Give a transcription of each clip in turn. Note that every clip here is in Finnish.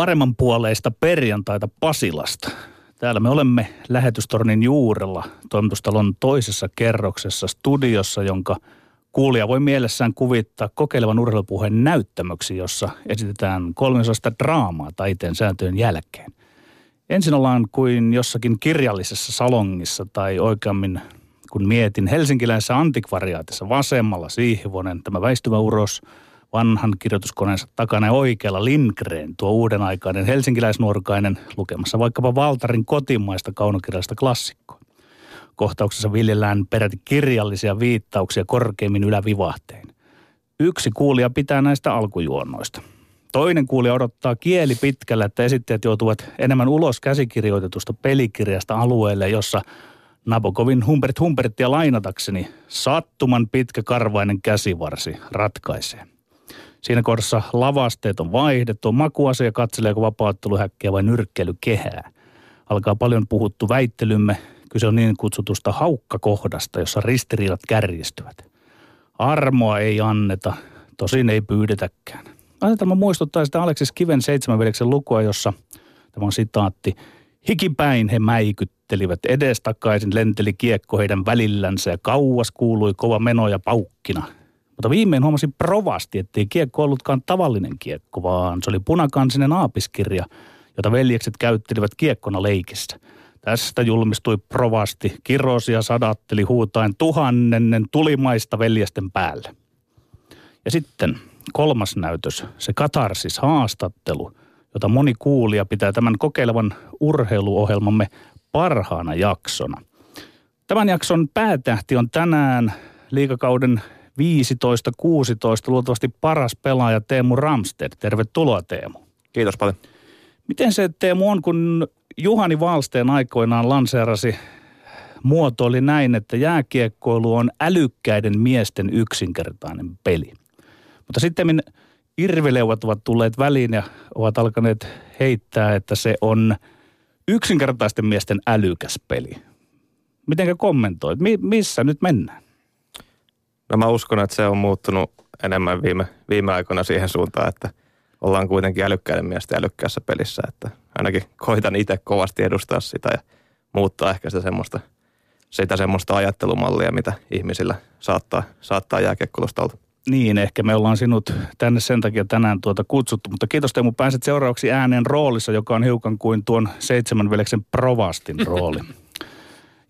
paremman puoleista perjantaita Pasilasta. Täällä me olemme lähetystornin juurella toimitustalon toisessa kerroksessa studiossa, jonka kuulija voi mielessään kuvittaa kokeilevan urheilupuheen näyttämöksi, jossa esitetään kolmesasta draamaa taiteen sääntöjen jälkeen. Ensin ollaan kuin jossakin kirjallisessa salongissa tai oikeammin kun mietin helsinkiläisessä antikvariaatissa vasemmalla Siihvonen, tämä väistyvä uros – vanhan kirjoituskoneensa takana ja oikealla Lindgren, tuo uuden aikainen helsinkiläisnuorkainen, lukemassa vaikkapa Valtarin kotimaista kaunokirjallista klassikkoa. Kohtauksessa viljellään peräti kirjallisia viittauksia korkeimmin ylävivahteen. Yksi kuulija pitää näistä alkujuonnoista. Toinen kuulija odottaa kieli pitkällä, että esittäjät joutuvat enemmän ulos käsikirjoitetusta pelikirjasta alueelle, jossa Nabokovin Humbert Humbertia lainatakseni sattuman pitkä karvainen käsivarsi ratkaisee. Siinä kohdassa lavasteet on vaihdettu, makuasia katseleeko vapautteluhäkkiä vai nyrkkeilykehää. Alkaa paljon puhuttu väittelymme. Kyse on niin kutsutusta haukkakohdasta, jossa ristiriidat kärjistyvät. Armoa ei anneta, tosin ei pyydetäkään. Asetelma muistuttaa sitä Aleksis Kiven seitsemänveljeksen lukua, jossa, tämä on sitaatti, hikipäin he mäikyttelivät, edestakaisin lenteli kiekko heidän välillänsä ja kauas kuului kova meno ja paukkina – mutta viimein huomasin provasti, ettei kiekko ollutkaan tavallinen kiekko, vaan se oli punakansinen aapiskirja, jota veljekset käyttelivät kiekkona leikissä. Tästä julmistui provasti, kirosi ja sadatteli huutain tuhannennen tulimaista veljesten päälle. Ja sitten kolmas näytös, se katarsis haastattelu, jota moni kuulija pitää tämän kokeilevan urheiluohjelmamme parhaana jaksona. Tämän jakson päätähti on tänään liikakauden 15-16 luultavasti paras pelaaja Teemu Ramsted. Tervetuloa Teemu. Kiitos paljon. Miten se Teemu on, kun Juhani Valsteen aikoinaan lanseerasi muotoili näin, että jääkiekkoilu on älykkäiden miesten yksinkertainen peli. Mutta sitten irveleuvat ovat tulleet väliin ja ovat alkaneet heittää, että se on yksinkertaisten miesten älykäs peli. Mitenkä kommentoit? Mi- missä nyt mennään? No mä uskon, että se on muuttunut enemmän viime, viime aikoina siihen suuntaan, että ollaan kuitenkin älykkäiden miesten älykkäässä pelissä. Että ainakin koitan itse kovasti edustaa sitä ja muuttaa ehkä sitä semmoista, sitä semmoista ajattelumallia, mitä ihmisillä saattaa, saattaa jääkiekkolusta olla. Niin, ehkä me ollaan sinut tänne sen takia tänään tuota kutsuttu, mutta kiitos Teemu, pääset seuraavaksi ääneen roolissa, joka on hiukan kuin tuon seitsemän veleksen provastin rooli.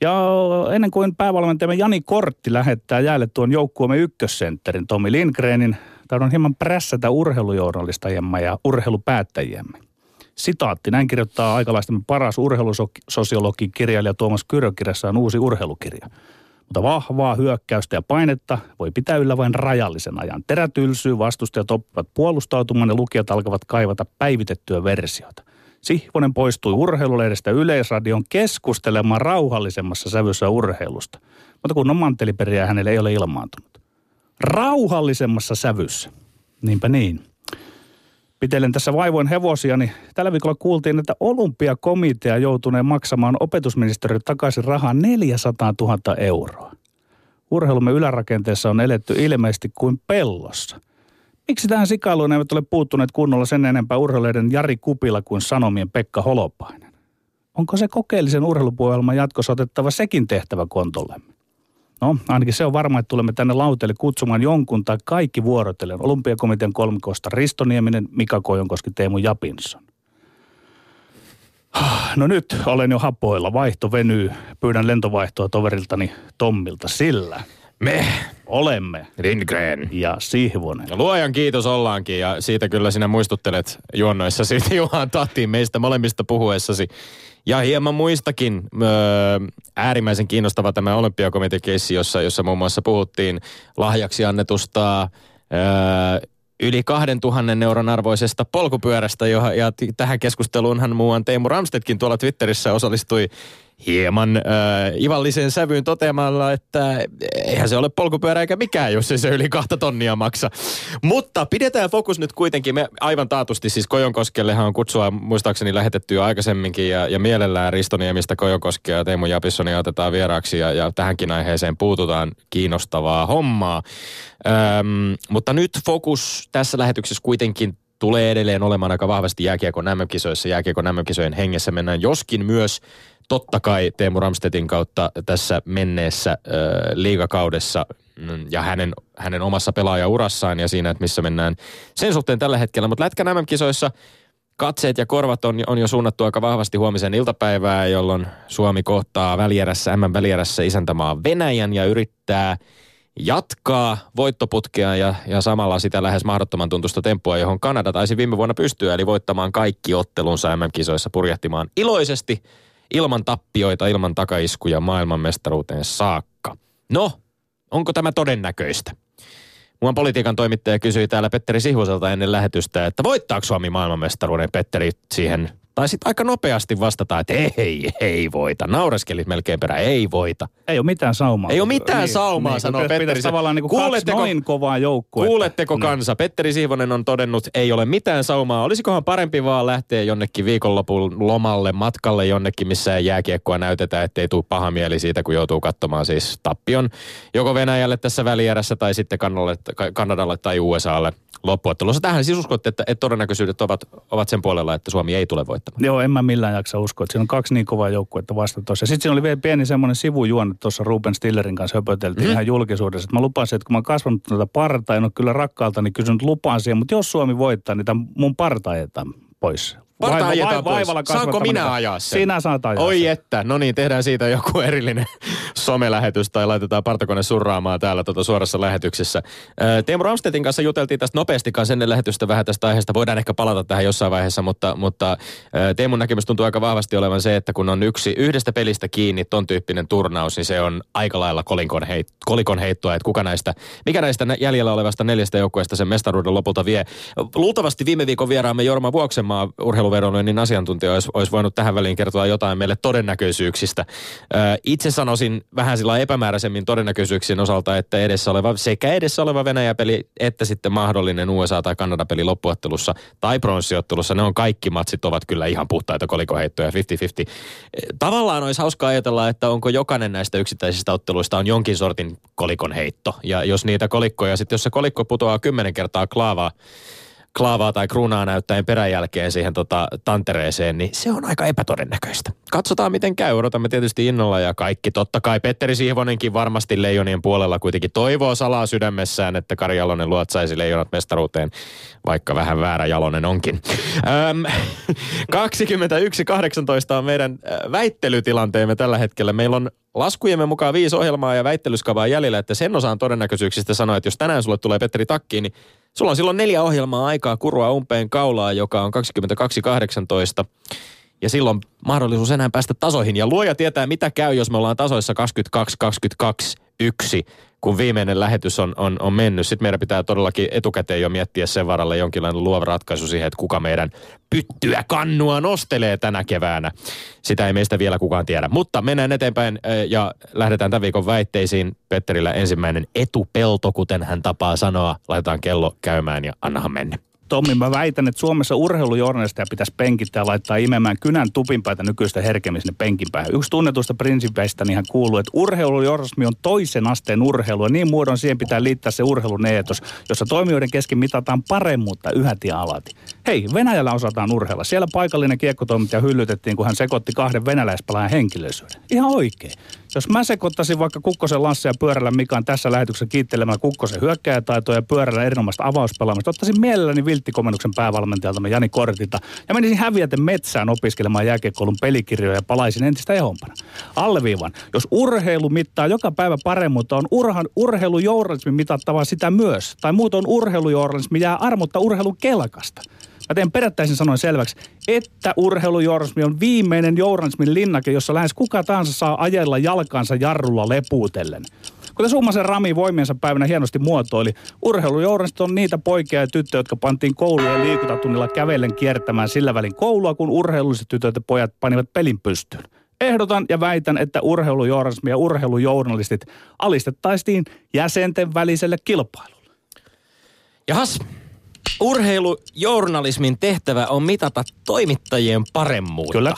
Ja ennen kuin päävalmentajamme Jani Kortti lähettää jäälle tuon joukkueemme ykkössentterin Tomi Lindgrenin, tahdon hieman prässätä urheilujournalistajiemme ja urheilupäättäjiemme. Sitaatti, näin kirjoittaa aikalaistemme paras urheilusosiologi kirjailija Tuomas Kyrö kirjassaan uusi urheilukirja. Mutta vahvaa hyökkäystä ja painetta voi pitää yllä vain rajallisen ajan. Terä vastustajat oppivat puolustautumaan ja lukijat alkavat kaivata päivitettyä versiota. Sihvonen poistui urheilulehdestä Yleisradion keskustelemaan rauhallisemmassa sävyssä urheilusta. Mutta kun manteliperiä hänelle ei ole ilmaantunut. Rauhallisemmassa sävyssä. Niinpä niin. Pitelen tässä vaivoin hevosia, niin tällä viikolla kuultiin, että olympiakomitea joutuneen maksamaan opetusministeriön takaisin rahaa 400 000 euroa. Urheilumme ylärakenteessa on eletty ilmeisesti kuin pellossa – Miksi tähän sikailuun eivät ole puuttuneet kunnolla sen enempää urheiluiden Jari Kupila kuin Sanomien Pekka Holopainen? Onko se kokeellisen urheilupuhelman jatkossa otettava sekin tehtävä kontollemme? No, ainakin se on varma, että tulemme tänne lauteelle kutsumaan jonkun tai kaikki vuorotellen olympiakomitean kolmikosta Risto Nieminen, Mika Kojonkoski, Teemu Japinson. No nyt olen jo hapoilla. Vaihto venyy. Pyydän lentovaihtoa toveriltani Tommilta sillä – me olemme Lindgren ja Sihvonen. Ja luojan kiitos ollaankin ja siitä kyllä sinä muistuttelet juonnoissa siitä Juhan Tahtiin meistä molemmista puhuessasi. Ja hieman muistakin öö, äärimmäisen kiinnostava tämä olympiakomitekeissi, jossa, jossa muun muassa puhuttiin lahjaksi annetusta öö, yli 2000 euron arvoisesta polkupyörästä, ja, ja tähän keskusteluunhan muuan Teemu Ramstedkin tuolla Twitterissä osallistui hieman äh, ivalliseen sävyyn toteamalla, että eihän se ole polkupyörä eikä mikään, jos ei se yli kahta tonnia maksa. Mutta pidetään fokus nyt kuitenkin, me aivan taatusti siis Kojonkoskellehan on kutsua muistaakseni lähetetty jo aikaisemminkin ja, ja mielellään Ristoniemistä Kojonkoskea ja Teemu Japissonia otetaan vieraaksi ja, ja tähänkin aiheeseen puututaan kiinnostavaa hommaa. Öm, mutta nyt fokus tässä lähetyksessä kuitenkin tulee edelleen olemaan aika vahvasti jääkiekon MM-kisoissa, jääkiekon MM-kisojen hengessä mennään, joskin myös totta kai Teemu Ramstedin kautta tässä menneessä äh, liigakaudessa mm, ja hänen, hänen omassa pelaajaurassaan ja siinä, että missä mennään sen suhteen tällä hetkellä. Mutta Lätkän MM-kisoissa katseet ja korvat on, on jo suunnattu aika vahvasti huomisen iltapäivää, jolloin Suomi kohtaa välierässä, M-välierässä isäntämaa Venäjän ja yrittää jatkaa voittoputkea ja, ja samalla sitä lähes mahdottoman tuntusta temppua, johon Kanada taisi viime vuonna pystyä, eli voittamaan kaikki ottelunsa MM-kisoissa purjahtimaan iloisesti ilman tappioita, ilman takaiskuja maailmanmestaruuteen saakka. No, onko tämä todennäköistä? Muuan politiikan toimittaja kysyi täällä Petteri Sihuselta ennen lähetystä, että voittaako Suomi maailmanmestaruuden? Petteri siihen taisit aika nopeasti vastata, että ei, ei voita. Naureskelit melkein perään, ei voita. Ei ole mitään saumaa. Ei ole mitään niin, saumaa, niin, sanoo Petteri. tavallaan niin kuin kuuletteko, noin kovaa joukkuetta. Kuuletteko mm. kansa? Peteri Siivonen on todennut, ei ole mitään saumaa. Olisikohan parempi vaan lähteä jonnekin viikonlopun lomalle, matkalle jonnekin, missä ei jääkiekkoa näytetä, ettei tule paha mieli siitä, kun joutuu katsomaan siis tappion joko Venäjälle tässä välierässä tai sitten Kanadalle, Kanadalle tai USAlle loppuottelussa. Tähän siis uskotte, että, että todennäköisyydet ovat, ovat sen puolella, että Suomi ei tule voittamaan. Joo, en mä millään jaksa uskoa, että siinä on kaksi niin kovaa joukkuetta vasta tuossa. Sitten siinä oli vielä pieni semmoinen sivujuonne tuossa Ruben Stillerin kanssa höpöteltiin mm. ihan julkisuudessa. Että mä lupasin, että kun mä oon kasvanut tuota partaa, en ole kyllä rakkaalta, niin kysynyt lupaan siihen, mutta jos Suomi voittaa, niin tämän mun parta pois. Parta ajetaan pois. Saanko minä ajaa sen? Sinä saat ajaa Oi sen. että, no niin, tehdään siitä joku erillinen somelähetys tai laitetaan partakone surraamaan täällä tuota suorassa lähetyksessä. Teemu Ramstedin kanssa juteltiin tästä nopeastikaan ennen lähetystä vähän tästä aiheesta. Voidaan ehkä palata tähän jossain vaiheessa, mutta, mutta Teemun näkemys tuntuu aika vahvasti olevan se, että kun on yksi yhdestä pelistä kiinni ton tyyppinen turnaus, niin se on aika lailla kolikon, heit, kolikon heittoa, että kuka näistä, mikä näistä jäljellä olevasta neljästä joukkueesta sen mestaruuden lopulta vie. Luultavasti viime viikon vieraamme Jorma Vuoksenmaa urheilu niin asiantuntija olisi, olisi voinut tähän väliin kertoa jotain meille todennäköisyyksistä. Itse sanoisin vähän sillä epämääräisemmin todennäköisyyksien osalta, että edessä oleva, sekä edessä oleva Venäjä-peli että sitten mahdollinen USA- tai Kanada-peli loppuottelussa tai pronssiottelussa, ne on kaikki matsit ovat kyllä ihan puhtaita kolikoheittoja 50-50. Tavallaan olisi hauska ajatella, että onko jokainen näistä yksittäisistä otteluista on jonkin sortin kolikon heitto. Ja jos niitä kolikkoja, sitten jos se kolikko putoaa kymmenen kertaa klaavaa, klaavaa tai kruunaa näyttäen peräjälkeen siihen tota, tantereeseen, niin se on aika epätodennäköistä. Katsotaan miten käy, odotamme tietysti innolla ja kaikki. Totta kai Petteri Siivonenkin varmasti Leijonien puolella kuitenkin toivoo salaa sydämessään, että Kari Jalonen luotsaisi Leijonat mestaruuteen, vaikka vähän väärä Jalonen onkin. Öm, 21.18 on meidän väittelytilanteemme tällä hetkellä. Meillä on laskujemme mukaan viisi ohjelmaa ja väittelyskavaa jäljellä, että sen osaan todennäköisyyksistä sanoa, että jos tänään sulle tulee Petteri Takkiin, niin sulla on silloin neljä ohjelmaa aikaa kurua umpeen kaulaa, joka on 22.18. Ja silloin mahdollisuus enää päästä tasoihin. Ja luoja tietää, mitä käy, jos me ollaan tasoissa 22-22-1 kun viimeinen lähetys on, on, on mennyt. Sitten meidän pitää todellakin etukäteen jo miettiä sen varalle jonkinlainen luova ratkaisu siihen, että kuka meidän pyttyä kannua nostelee tänä keväänä. Sitä ei meistä vielä kukaan tiedä. Mutta mennään eteenpäin ja lähdetään tämän viikon väitteisiin. Petterillä ensimmäinen etupelto, kuten hän tapaa sanoa. Laitetaan kello käymään ja annahan mennä. Tommi, mä väitän, että Suomessa urheilujournalisteja pitäisi penkittää ja laittaa imemään kynän tupinpäitä nykyistä herkemmin sinne penkin päähän. Yksi tunnetusta prinsipeistä niinhän kuuluu, että urheilujournalismi on toisen asteen urheilua. Niin muodon siihen pitää liittää se urheilun eetos, jossa toimijoiden kesken mitataan paremmuutta yhät ja alati. Hei, Venäjällä osataan urheilla. Siellä paikallinen kiekkotoimittaja hyllytettiin, kun hän sekoitti kahden venäläispelaajan henkilöisyyden. Ihan oikein. Jos mä sekoittaisin vaikka Kukkosen Lasse ja Pyörällä Mikan tässä lähetyksessä kiittelemään Kukkosen hyökkäjätaitoja ja Pyörällä erinomaista avauspelaamista, ottaisin mielelläni vilttikomennuksen päävalmentajalta Jani Kortilta ja menisin häviäten metsään opiskelemaan jääkiekkoulun pelikirjoja ja palaisin entistä ehompana. Alleviivan, jos urheilu mittaa joka päivä paremmuutta, on urhan, urheilujournalismi mitattava sitä myös. Tai muutoin urheilujournalismi jää armotta urheilun kelkasta. Mä teen periaatteessa sanoin selväksi, että urheilujournalismi on viimeinen journalismin linnake, jossa lähes kuka tahansa saa ajella jalkansa jarrulla lepuutellen. Kuten Summasen Rami voimiensa päivänä hienosti muotoili, urheilujournalistit on niitä poikia ja tyttöjä, jotka pantiin koulujen liikuntatunnilla kävellen kiertämään sillä välin koulua, kun urheilulliset tytöt ja pojat panivat pelin pystyyn. Ehdotan ja väitän, että urheilujournalismi ja urheilujournalistit alistettaisiin jäsenten väliselle kilpailulle. Jahas, urheilujournalismin tehtävä on mitata toimittajien paremmuutta. Kyllä.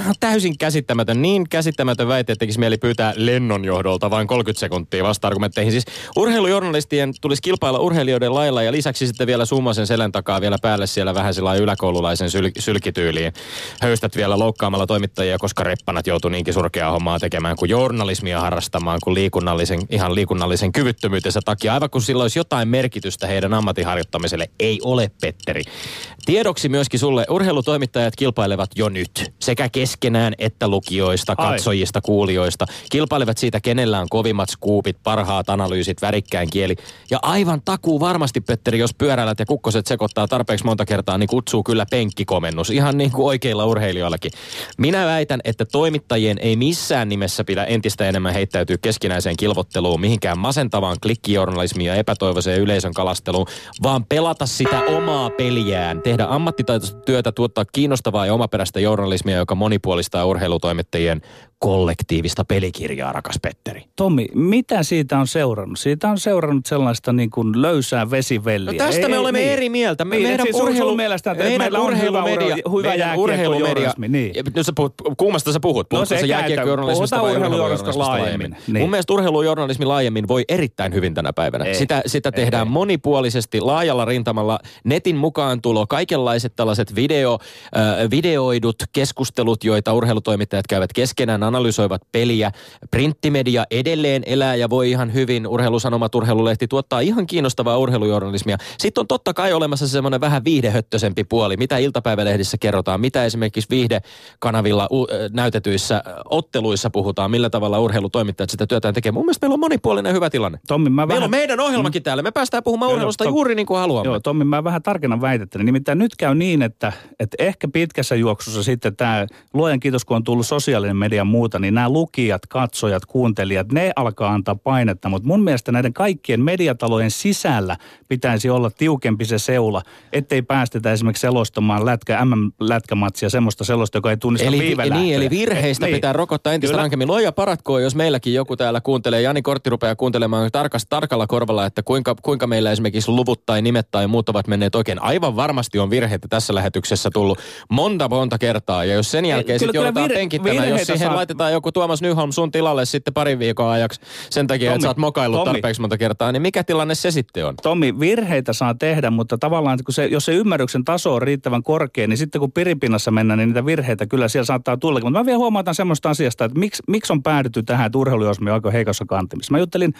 Tämä on täysin käsittämätön. Niin käsittämätön väite, että tekisi mieli pyytää lennon johdolta vain 30 sekuntia vasta-argumentteihin. Siis urheilujournalistien tulisi kilpailla urheilijoiden lailla ja lisäksi sitten vielä summasen selän takaa vielä päälle siellä vähän sillä yläkoululaisen syl- sylkityyliin. Höystät vielä loukkaamalla toimittajia, koska reppanat joutuu niinkin surkeaa hommaa tekemään kuin journalismia harrastamaan kuin liikunnallisen, ihan liikunnallisen kyvyttömyytensä takia. Aivan kun sillä olisi jotain merkitystä heidän ammatinharjoittamiselle. Ei ole, Petteri. Tiedoksi myöskin sulle, urheilutoimittajat kilpailevat jo nyt. Sekä keskenään että lukijoista, katsojista, Ai. kuulijoista. Kilpailevat siitä, kenellä on kovimmat skuupit, parhaat analyysit, värikkäin kieli. Ja aivan takuu varmasti, Petteri, jos pyöräilät ja kukkoset sekoittaa tarpeeksi monta kertaa, niin kutsuu kyllä penkkikomennus. Ihan niin kuin oikeilla urheilijoillakin. Minä väitän, että toimittajien ei missään nimessä pidä entistä enemmän heittäytyä keskinäiseen kilvotteluun, mihinkään masentavaan klikkijournalismiin ja epätoivoiseen yleisön kalasteluun, vaan pelata sitä omaa peliään, tehdä ammattitaitoista työtä, tuottaa kiinnostavaa ja omaperäistä journalismia, joka monipuolistaa urheilutoimittajien kollektiivista pelikirjaa, rakas Petteri. Tommi, mitä siitä on seurannut? Siitä on seurannut sellaista niin kuin löysää vesivelliä. No tästä ei, me olemme niin. eri mieltä. Me, niin, meidän siis urheilu, mielestä, että meidän meillä on hyvä, hyvä meidän urheilumedia. Niin. No sä puhut, kummasta sä puhut? Puhutko no se jääkiekkojournalismista vai urheilujournalismista laajemmin? Niin. Mun mielestä urheilujournalismi laajemmin voi erittäin hyvin tänä päivänä. Ei. Sitä, sitä tehdään ei. monipuolisesti, laajalla rintamalla. Netin mukaan tulo, kaikenlaiset tällaiset video, äh, videoidut keskustelut, joita urheilutoimittajat käyvät keskenään analysoivat peliä. Printtimedia edelleen elää ja voi ihan hyvin. Urheilusanomat, urheilulehti tuottaa ihan kiinnostavaa urheilujournalismia. Sitten on totta kai olemassa semmoinen vähän viihdehöttösempi puoli, mitä iltapäivälehdissä kerrotaan, mitä esimerkiksi viihdekanavilla u- näytetyissä otteluissa puhutaan, millä tavalla urheilutoimittajat sitä työtään tekee. Mun mielestä meillä on monipuolinen hyvä tilanne. Tommi, mä meillä vähän... on meidän ohjelmakin mm. täällä. Me päästään puhumaan urheilusta joo, juuri niin kuin haluamme. Joo, Tommi, mä vähän tarkennan väitettäni. Nimittäin nyt käy niin, että, että ehkä pitkässä juoksussa sitten tämä, luojan kiitos kun on tullut sosiaalinen media muuta, niin nämä lukijat, katsojat, kuuntelijat, ne alkaa antaa painetta. Mutta mun mielestä näiden kaikkien mediatalojen sisällä pitäisi olla tiukempi se seula, ettei päästetä esimerkiksi selostamaan lätkä, MM-lätkämatsia, semmoista selosta, joka ei tunnista eli, Niin, eli virheistä Et, niin. pitää rokottaa entistä Kyllä. rankemmin. Loja paratkoon, jos meilläkin joku täällä kuuntelee, Jani Kortti rupeaa kuuntelemaan tarkas, tarkalla korvalla, että kuinka, kuinka meillä esimerkiksi luvut tai nimet tai muut ovat menneet oikein. Aivan varmasti on virheitä tässä lähetyksessä tullut monta monta kertaa. Ja jos sen jälkeen sitten joudutaan vir- penkittämään, jos siihen saa... laitetaan joku Tuomas Nyholm sun tilalle sitten parin viikon ajaksi sen takia, Tommi, että sä oot mokaillut Tommi, tarpeeksi monta kertaa, niin mikä tilanne se sitten on? Tommi, virheitä saa tehdä, mutta tavallaan kun se, jos se ymmärryksen taso on riittävän korkea, niin sitten kun piripinnassa mennään, niin niitä virheitä kyllä siellä saattaa tulla. Mutta mä vielä huomautan semmoista asiasta, että miksi, miksi on päädytty tähän, että urheilu on aika heikossa kantimissa. Mä juttelin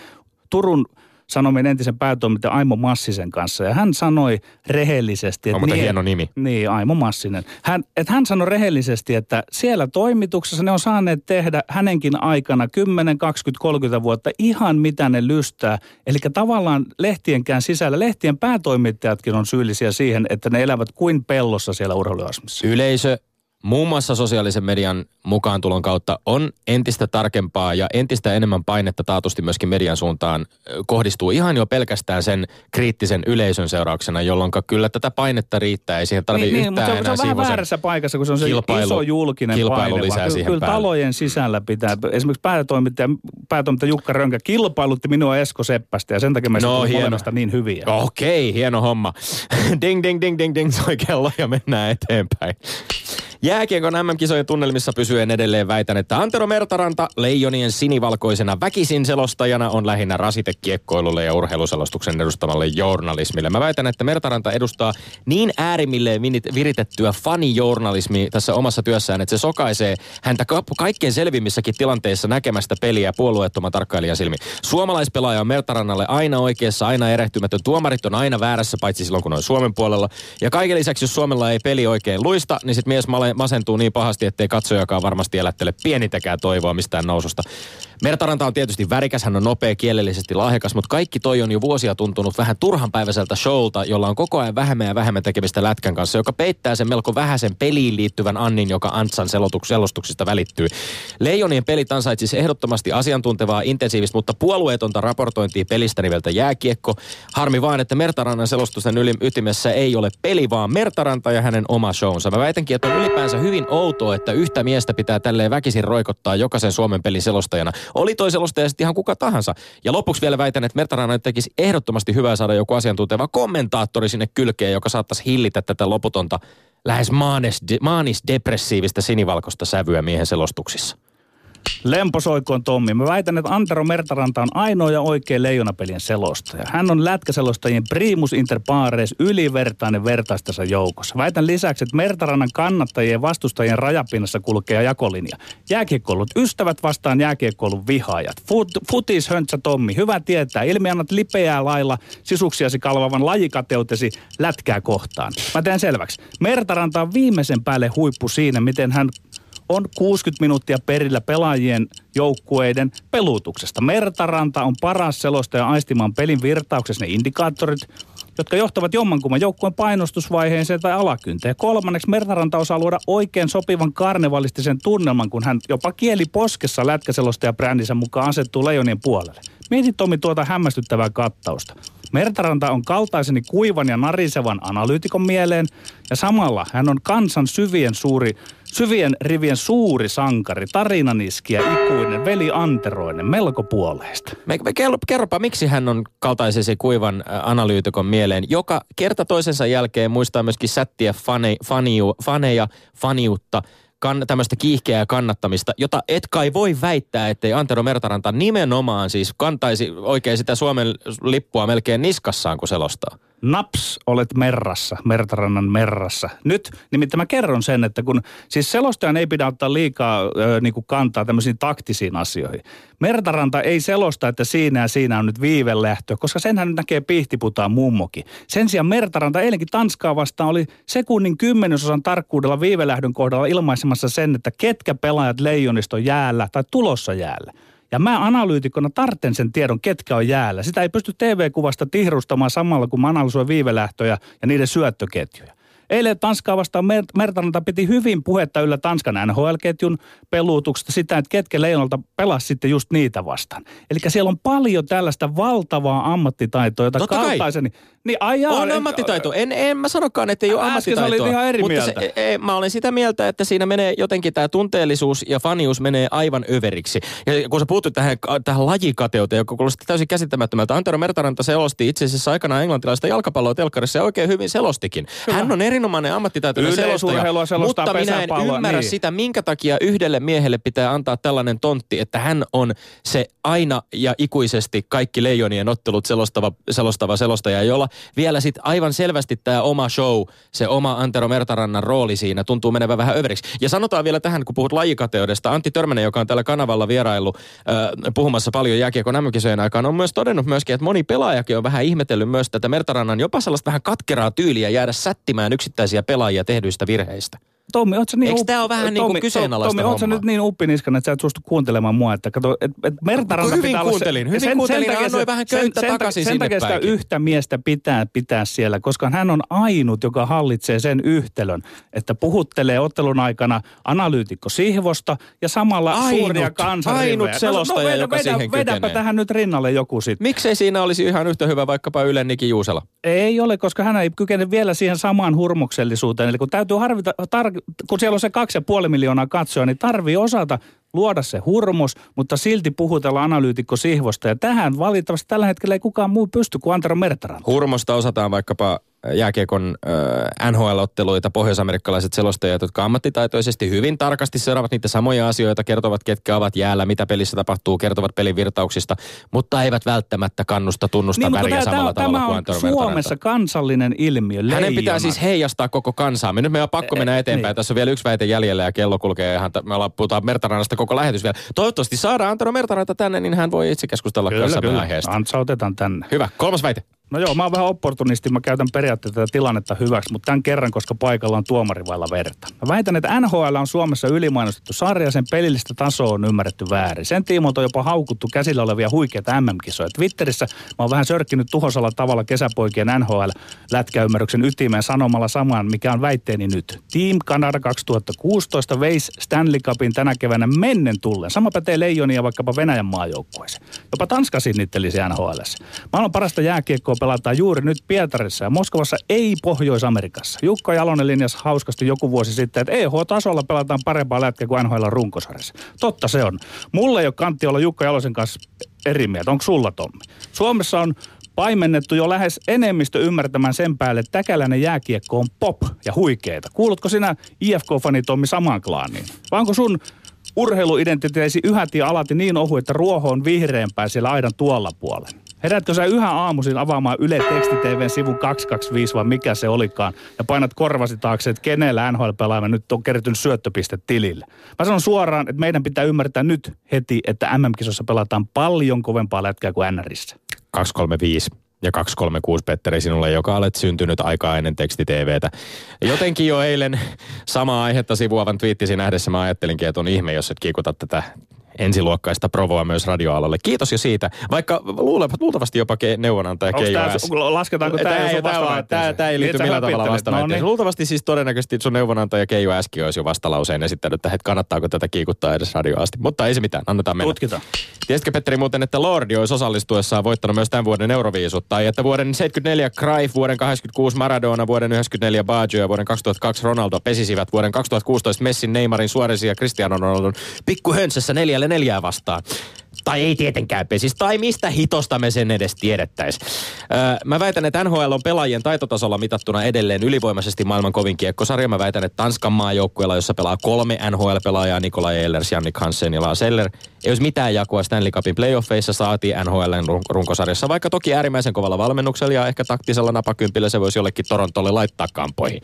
Turun Sanomien entisen päätoimittaja Aimo Massisen kanssa. Ja hän sanoi rehellisesti... Että on niin, hieno nimi. Niin, Aimo Massinen. Hän, että hän sanoi rehellisesti, että siellä toimituksessa ne on saaneet tehdä hänenkin aikana 10, 20, 30 vuotta ihan mitä ne lystää. Eli tavallaan lehtienkään sisällä, lehtien päätoimittajatkin on syyllisiä siihen, että ne elävät kuin pellossa siellä urheiluasmissa. Yleisö muun muassa sosiaalisen median mukaantulon kautta on entistä tarkempaa ja entistä enemmän painetta taatusti myöskin median suuntaan kohdistuu ihan jo pelkästään sen kriittisen yleisön seurauksena, jolloin kyllä tätä painetta riittää. Ei siihen tarvitse niin, yhtään niin, mutta se on, se on vähän väärässä paikassa, kun se on se kilpailu, iso julkinen kilpailu paine. Lisää siihen kyllä, kyllä talojen sisällä pitää, esimerkiksi päätoimittaja, päätoimittaja Jukka Rönkä kilpailutti minua Esko Seppästä ja sen takia meistä no, hieno. niin hyviä. Okei, hieno homma. ding, ding, ding, ding, ding, soi kello ja mennään eteenpäin. Jääkiekon MM-kisojen tunnelmissa pysyen edelleen väitän, että Antero Mertaranta leijonien sinivalkoisena väkisin selostajana on lähinnä rasite kiekkoilulle ja urheiluselostuksen edustamalle journalismille. Mä väitän, että Mertaranta edustaa niin äärimmilleen viritettyä fanijournalismia tässä omassa työssään, että se sokaisee häntä kaikkein selvimmissäkin tilanteissa näkemästä peliä puolueettoman tarkkailijan silmi. Suomalaispelaaja on Mertarannalle aina oikeassa, aina erehtymätön. Tuomarit on aina väärässä, paitsi silloin kun on Suomen puolella. Ja kaiken lisäksi, jos Suomella ei peli oikein luista, niin sitten mies male masentuu niin pahasti, ettei katsojakaan varmasti elättele pienitäkään toivoa mistään noususta. Mertaranta on tietysti värikäs, hän on nopea, kielellisesti lahjakas, mutta kaikki toi on jo vuosia tuntunut vähän turhanpäiväiseltä showlta, jolla on koko ajan vähemmän ja vähemmän tekemistä lätkän kanssa, joka peittää sen melko vähäisen peliin liittyvän Annin, joka Antsan selostuksista välittyy. Leijonien pelit ansaitsisi ehdottomasti asiantuntevaa, intensiivistä, mutta puolueetonta raportointia pelistä nimeltä jääkiekko. Harmi vaan, että Mertarannan selostusten yli, ytimessä ei ole peli, vaan Mertaranta ja hänen oma shownsa. Mä väitänkin, että on ylipäänsä hyvin outoa, että yhtä miestä pitää tälleen väkisin roikottaa jokaisen Suomen pelin selostajana. Oli toi selostaja sitten ihan kuka tahansa. Ja lopuksi vielä väitän, että Mertarana tekisi ehdottomasti hyvää saada joku asiantunteva kommentaattori sinne kylkeen, joka saattaisi hillitä tätä loputonta lähes maanis, maanis-depressiivistä sinivalkoista sävyä miehen selostuksissa. Lemposoikoon Tommi. Mä väitän, että Antero Mertaranta on ainoa ja oikea leijonapelien selostaja. Hän on lätkäselostajien primus inter pares ylivertainen vertaistensa joukossa. Väitän lisäksi, että Mertarannan kannattajien ja vastustajien rajapinnassa kulkee jakolinja. Jääkiekkoilut ystävät vastaan jääkiekkoilun vihaajat. Fut, futis höntsä Tommi, hyvä tietää. Ilmi annat lipeää lailla sisuksiasi kalvavan lajikateutesi lätkää kohtaan. Mä teen selväksi. Mertaranta on viimeisen päälle huippu siinä, miten hän on 60 minuuttia perillä pelaajien joukkueiden pelutuksesta. Mertaranta on paras selostaja aistimaan pelin virtauksessa ne indikaattorit, jotka johtavat jommankumman joukkueen painostusvaiheeseen tai alakynteen. Kolmanneksi Mertaranta osaa luoda oikein sopivan karnevalistisen tunnelman, kun hän jopa kieli poskessa lätkäselostaja brändinsä mukaan asettuu leijonien puolelle. Mieti Tomi tuota hämmästyttävää kattausta. Mertaranta on kaltaiseni kuivan ja narisevan analyytikon mieleen ja samalla hän on kansan syvien suuri Syvien rivien suuri sankari, tarinaniskiä, ikuinen, veli Anteroinen, melko puoleista. Me, me kerro, kerropa, miksi hän on kaltaisesi kuivan analyytikon mieleen, joka kerta toisensa jälkeen muistaa myöskin sättiä fane, faniu, faneja, faniutta, kann, tämmöistä kiihkeää kannattamista, jota et kai voi väittää, ettei Antero Mertaranta nimenomaan siis kantaisi oikein sitä Suomen lippua melkein niskassaan, kun selostaa. Naps, olet merrassa, Mertarannan merrassa. Nyt nimittäin mä kerron sen, että kun siis selostajan ei pidä ottaa liikaa ö, niin kuin kantaa tämmöisiin taktisiin asioihin. Mertaranta ei selosta, että siinä ja siinä on nyt viivelähtö, koska senhän näkee pihtiputaan mummokin. Sen sijaan Mertaranta eilenkin Tanskaa vastaan oli sekunnin kymmenesosan tarkkuudella viivelähdön kohdalla ilmaisemassa sen, että ketkä pelaajat leijonista on jäällä tai tulossa jäällä. Ja mä analyytikona tarten sen tiedon, ketkä on jäällä. Sitä ei pysty TV-kuvasta tihrustamaan samalla, kun mä analysoin viivelähtöjä ja niiden syöttöketjuja. Eilen Tanskaa vastaan Mertanalta piti hyvin puhetta yllä Tanskan NHL-ketjun peluutuksesta sitä, että ketkä Leijonalta pelasi sitten just niitä vastaan. Eli siellä on paljon tällaista valtavaa ammattitaitoa, jota Totta kaltaiseni... Niin, ai jaa, on ammattitaito. En, en mä sanokaan, että ei ole ammattitaitoa. Äsken ihan eri mutta mieltä. Se, ei, mä olen sitä mieltä, että siinä menee jotenkin tämä tunteellisuus ja fanius menee aivan överiksi. Ja kun sä puutut tähän, tähän lajikateuteen, joka kuulosti täysin käsittämättömältä. Antero Mertaranta selosti itse asiassa aikanaan englantilaista jalkapalloa telkkarissa ja oikein hyvin selostikin. Kyllä. Hän on erinomainen ammattitaitoinen selostaja, mutta minä en ymmärrä niin. sitä, minkä takia yhdelle miehelle pitää antaa tällainen tontti, että hän on se aina ja ikuisesti kaikki leijonien ottelut selostava, selostava selostaja, jolla vielä sitten aivan selvästi tämä oma show, se oma Antero Mertarannan rooli siinä tuntuu menevän vähän överiksi. Ja sanotaan vielä tähän, kun puhut lajikateudesta, Antti Törmänen, joka on tällä kanavalla vierailu äh, puhumassa paljon jääkiekon mm aikaan, on myös todennut myöskin, että moni pelaajakin on vähän ihmetellyt myös tätä Mertarannan jopa sellaista vähän katkeraa tyyliä jäädä sättimään yksittäisiä pelaajia tehdyistä virheistä. Tommi, oot sä niin Eikö tämä ole vähän niin kuin kyseenalaista Tommi, oot sä nyt niin uppiniskana, että sä et suostu kuuntelemaan mua, että kato, et, et Mertaranta hyvin pitää kuuntelin, hyvin sen, kuuntelin, sen, annoin vähän köyttä sen, takaisin sen, sinne takia sitä yhtä miestä pitää pitää siellä, koska hän on ainut, joka hallitsee sen yhtälön, että puhuttelee ottelun aikana analyytikko Sihvosta ja samalla Ainut, suuria kansanrivejä. ainut selostaja, no, vedä, joka vedä, siihen vedäpä kykenee. tähän nyt rinnalle joku sitten. Miksei siinä olisi ihan yhtä hyvä vaikkapa Ylen Niki Juusela? Ei ole, koska hän ei kykene vielä siihen samaan hurmoksellisuuteen. Eli kun täytyy harvita, tar- kun siellä on se kaksi ja puoli miljoonaa katsoa, niin tarvii osata luoda se hurmos, mutta silti puhutella analyytikko Sihvosta. Ja tähän valitettavasti tällä hetkellä ei kukaan muu pysty kuin Antero Mertaranta. Hurmosta osataan vaikkapa jääkiekon äh, NHL-otteluita, pohjoisamerikkalaiset selostajat, jotka ammattitaitoisesti hyvin tarkasti seuraavat niitä samoja asioita, kertovat ketkä ovat jäällä, mitä pelissä tapahtuu, kertovat pelin virtauksista, mutta eivät välttämättä kannusta tunnusta Niin, väriä tämä, samalla tämä, tavalla tämä kuin on Suomessa kansallinen ilmiö. Hänen pitää siis heijastaa koko kansaa. Me nyt meidän on pakko mennä Eh, eteenpäin. niin. Tässä on vielä yksi väite jäljellä ja kello kulkee ihan, me ollaan, puhutaan Mertarannasta koko lähetys vielä. Toivottavasti saadaan Antero Mertaranta tänne, niin hän voi itse keskustella Kyllä, kyllä. aiheesta. Antsa otetaan tänne. Hyvä, kolmas väite. No joo, mä oon vähän opportunisti, mä käytän periaatteessa tätä tilannetta hyväksi, mutta tämän kerran, koska paikalla on tuomari vailla verta. Mä väitän, että NHL on Suomessa ylimainostettu sarja, sen pelillistä tasoa on ymmärretty väärin. Sen tiimoilta on jopa haukuttu käsillä olevia huikeita MM-kisoja. Twitterissä mä oon vähän sörkkinyt tuhosalla tavalla kesäpoikien NHL-lätkäymmärryksen ytimeen sanomalla samaan, mikä on väitteeni nyt. Team Canada 2016 veisi Stanley Cupin tänä keväänä mennen tullen. Sama pätee Leijonia vaikkapa Venäjän maajoukkueeseen. Jopa Tanska sinnittelisi NHLssä. Maailman parasta jääkiekkoa pelataan juuri nyt Pietarissa ja Moskovassa ei Pohjois-Amerikassa. Jukka Jalonen linjasi hauskasti joku vuosi sitten, että EH-tasolla pelataan parempaa lätkää kuin NHL runkosarjassa. Totta se on. Mulle ei ole kantti olla Jukka Jalosen kanssa eri mieltä. Onko sulla Tommi? Suomessa on paimennettu jo lähes enemmistö ymmärtämään sen päälle, että täkäläinen jääkiekko on pop ja huikeeta. Kuulutko sinä IFK-fani Tommi samaan klaaniin? Vai onko sun urheiluidentiteesi yhäti alati niin ohu, että ruoho on vihreämpää siellä aidan tuolla puolella? Herätkö sä yhä aamuisin avaamaan Yle Teksti TVn sivun 225 vai mikä se olikaan ja painat korvasi taakse, että kenellä nhl pelaamme nyt on kertynyt syöttöpiste tilille. Mä sanon suoraan, että meidän pitää ymmärtää nyt heti, että MM-kisossa pelataan paljon kovempaa lätkää kuin NRissä. 235 ja 236 Petteri sinulle, joka olet syntynyt aikaa ennen teksti-TVtä. Jotenkin jo eilen sama aihetta sivuavan twiittisi nähdessä mä ajattelinkin, että on ihme, jos et kiikuta tätä ensiluokkaista provoa myös radioalalle. Kiitos jo siitä, vaikka luultavasti jopa ke, neuvonantaja Keijo tää, Lasketaanko tämä, tämä, tämä, tämä, tämä ei liity millään tavalla vastaväitteeseen. No niin. Luultavasti siis todennäköisesti sun neuvonantaja Keijo äsken olisi jo vastalauseen esittänyt, että kannattaako tätä kiikuttaa edes radioasti. Mutta ei se mitään, annetaan mennä. Tutkitaan. Tiesitkö Petteri muuten, että Lordi olisi osallistuessaan voittanut myös tämän vuoden Euroviisut, tai että vuoden 74 Cruyff, vuoden 86 Maradona, vuoden 94 Baggio ja vuoden 2002 Ronaldo pesisivät vuoden 2016 Messin, Neymarin, Suarezin ja Cristiano Ronaldon pikkuhönsässä neljälle neljää vastaan. Tai ei tietenkään pesis. Tai mistä hitosta me sen edes tiedettäis. Öö, mä väitän, että NHL on pelaajien taitotasolla mitattuna edelleen ylivoimaisesti maailman kovin kiekkosarja. Mä väitän, että Tanskan maajoukkueella, jossa pelaa kolme NHL-pelaajaa, Nikolai Ehlers, Jannik Hansen ja Lars Eller, ei olisi mitään jakoa Stanley Cupin playoffeissa saatiin NHLn runkosarjassa, vaikka toki äärimmäisen kovalla valmennuksella ja ehkä taktisella napakympillä se voisi jollekin Torontolle laittaa kampoihin.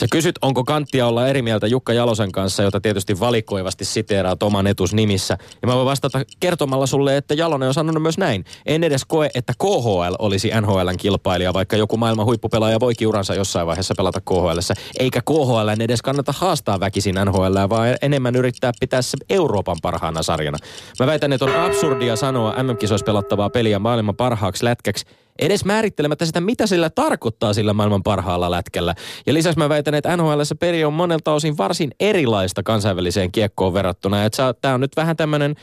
Sä kysyt, onko kanttia olla eri mieltä Jukka Jalosen kanssa, jota tietysti valikoivasti siteeraa oman etus nimissä. Ja mä voin vastata kertomalla sulle, että Jalonen on sanonut myös näin. En edes koe, että KHL olisi NHLn kilpailija, vaikka joku maailman huippupelaaja voi kiuransa jossain vaiheessa pelata KHL. Eikä KHL edes kannata haastaa väkisin NHL, vaan enemmän yrittää pitää se Euroopan parhaana sarjana. Mä väitän, että on absurdia sanoa MM-kisoissa pelattavaa peliä maailman parhaaksi lätkäksi, edes määrittelemättä sitä, mitä sillä tarkoittaa sillä maailman parhaalla lätkällä. Ja lisäksi mä väitän, että NHL peli on monelta osin varsin erilaista kansainväliseen kiekkoon verrattuna. Tämä on nyt vähän tämmöinen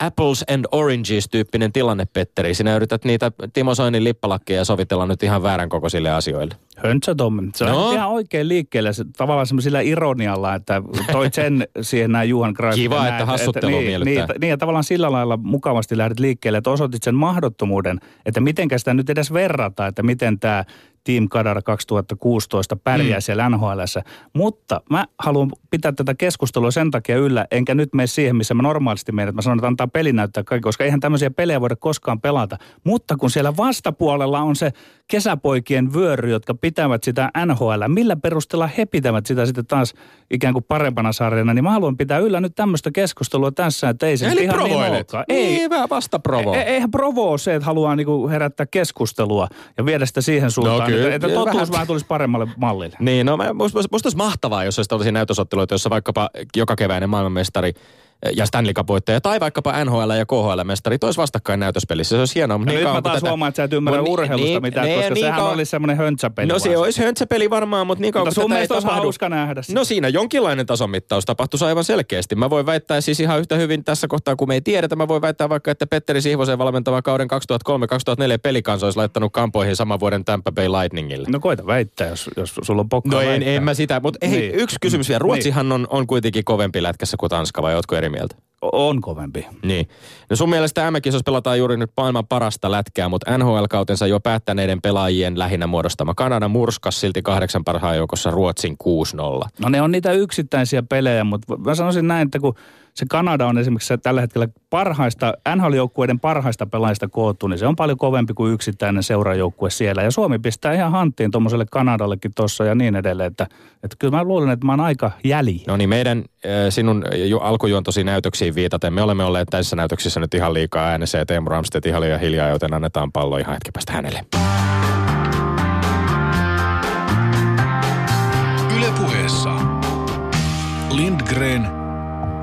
apples and oranges tyyppinen tilanne, Petteri. Sinä yrität niitä Timo Soinin lippalakkeja sovitella nyt ihan väärän kokoisille asioille. Höntsä Tom. Se on no. ihan oikein liikkeelle se, tavallaan semmoisella ironialla, että toi sen siihen näin Juhan. Kiva, että hassuttelu että, niin, niin, niin, ja tavallaan sillä lailla mukavasti lähdet liikkeelle, että osoitit sen mahdottomuuden, että miten sitä nyt edes verrata, että miten tämä Team Kadar 2016 pärjää mm. siellä nhl Mutta mä haluan pitää tätä keskustelua sen takia yllä, enkä nyt mene siihen, missä mä normaalisti menen, että mä sanon, että antaa peli näyttää kaikki, koska eihän tämmöisiä pelejä voida koskaan pelata. Mutta kun siellä vastapuolella on se kesäpoikien vyöry, jotka pitävät sitä NHL, millä perusteella he pitävät sitä sitten taas ikään kuin parempana sarjana, niin mä haluan pitää yllä nyt tämmöistä keskustelua tässä, että ei se Eli ihan niin Ei, niin, vähän vasta provo. E- eihän provo se, että haluaa niinku herättää keskustelua ja viedä sitä siihen suuntaan, no, kyllä, että, että totuus vähän... vähän tulisi paremmalle mallille. Niin, no musta, musta olisi mahtavaa, jos olisi tällaisia näytösotteluita, jossa vaikkapa joka keväinen maailmanmestari – ja Stanley Cup tai vaikkapa NHL ja KHL-mestari tois vastakkain näytöspelissä. Se olisi hienoa. Mutta niin nyt mä taas tätä... huomaan, että sä et ymmärrä niin, urheilusta niin, mitään, ne, koska niin sehän kauan... olisi semmoinen höntsäpeli. No se olisi höntsäpeli varmaan, mutta niin kauan mutta sun mielestä olisi hauska nähdä sitä. No siinä jonkinlainen tasomittaus tapahtuisi aivan selkeästi. Mä voin väittää siis ihan yhtä hyvin tässä kohtaa, kun me ei tiedetä. Mä voin väittää vaikka, että Petteri Sihvosen valmentava kauden 2003-2004 pelikansa olisi laittanut kampoihin saman vuoden Tampa Bay Lightningille. No koita väittää, jos, jos sulla on pokka No en, en, mä sitä, mutta niin. yksi kysymys vielä. Ruotsihan niin. on, on kuitenkin kovempi lätkässä kuin Tanska, vai ootko eri mieltä? on kovempi. Niin. No sun mielestä mm pelataan juuri nyt maailman parasta lätkää, mutta NHL-kautensa jo päättäneiden pelaajien lähinnä muodostama Kanada murskas silti kahdeksan parhaan joukossa Ruotsin 6-0. No ne on niitä yksittäisiä pelejä, mutta mä sanoisin näin, että kun se Kanada on esimerkiksi tällä hetkellä parhaista, NHL-joukkueiden parhaista pelaajista koottu, niin se on paljon kovempi kuin yksittäinen seurajoukkue siellä. Ja Suomi pistää ihan hanttiin tuommoiselle Kanadallekin tuossa ja niin edelleen, että, että kyllä mä luulen, että mä oon aika jäli. No niin, meidän sinun alkujuontosi näytöksiin viitaten, me olemme olleet tässä näytöksissä nyt ihan liikaa äänessä ja Teemu Ramstedt ihan liian hiljaa, joten annetaan pallo ihan hetki päästä hänelle. Ylepuheessa Lindgren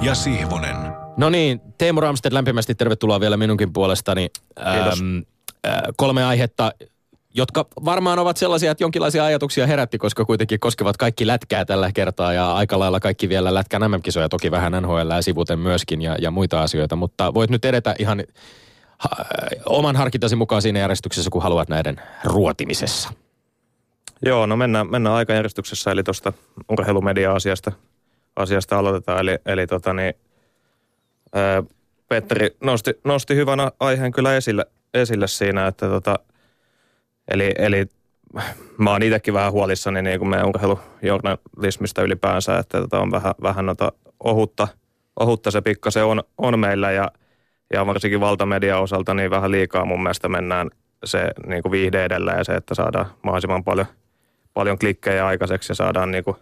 ja Sihvonen. No niin, Teemu Ramstedt, lämpimästi tervetuloa vielä minunkin puolestani. Ähm, äh, kolme aihetta, jotka varmaan ovat sellaisia, että jonkinlaisia ajatuksia herätti, koska kuitenkin koskevat kaikki lätkää tällä kertaa ja aika lailla kaikki vielä lätkän MM-kisoja, toki vähän NHL sivuten myöskin ja, ja muita asioita, mutta voit nyt edetä ihan ha, oman harkintasi mukaan siinä järjestyksessä, kun haluat näiden ruotimisessa. Joo, no mennään, mennään aikajärjestyksessä, eli tuosta urheilumedia-asiasta asiasta aloitetaan. Eli, eli tota niin, ää, Petteri nosti, nosti hyvän aiheen kyllä esille, esille siinä, että tota, eli, eli mä oon itsekin vähän huolissani niin kuin meidän urheilujournalismista ylipäänsä, että tota on vähän, vähän noita ohutta, ohutta se pikkasen on, on meillä ja, ja varsinkin valtamedian osalta niin vähän liikaa mun mielestä mennään se niin kuin viihde edellä ja se, että saadaan mahdollisimman paljon, paljon klikkejä aikaiseksi ja saadaan, niin kuin,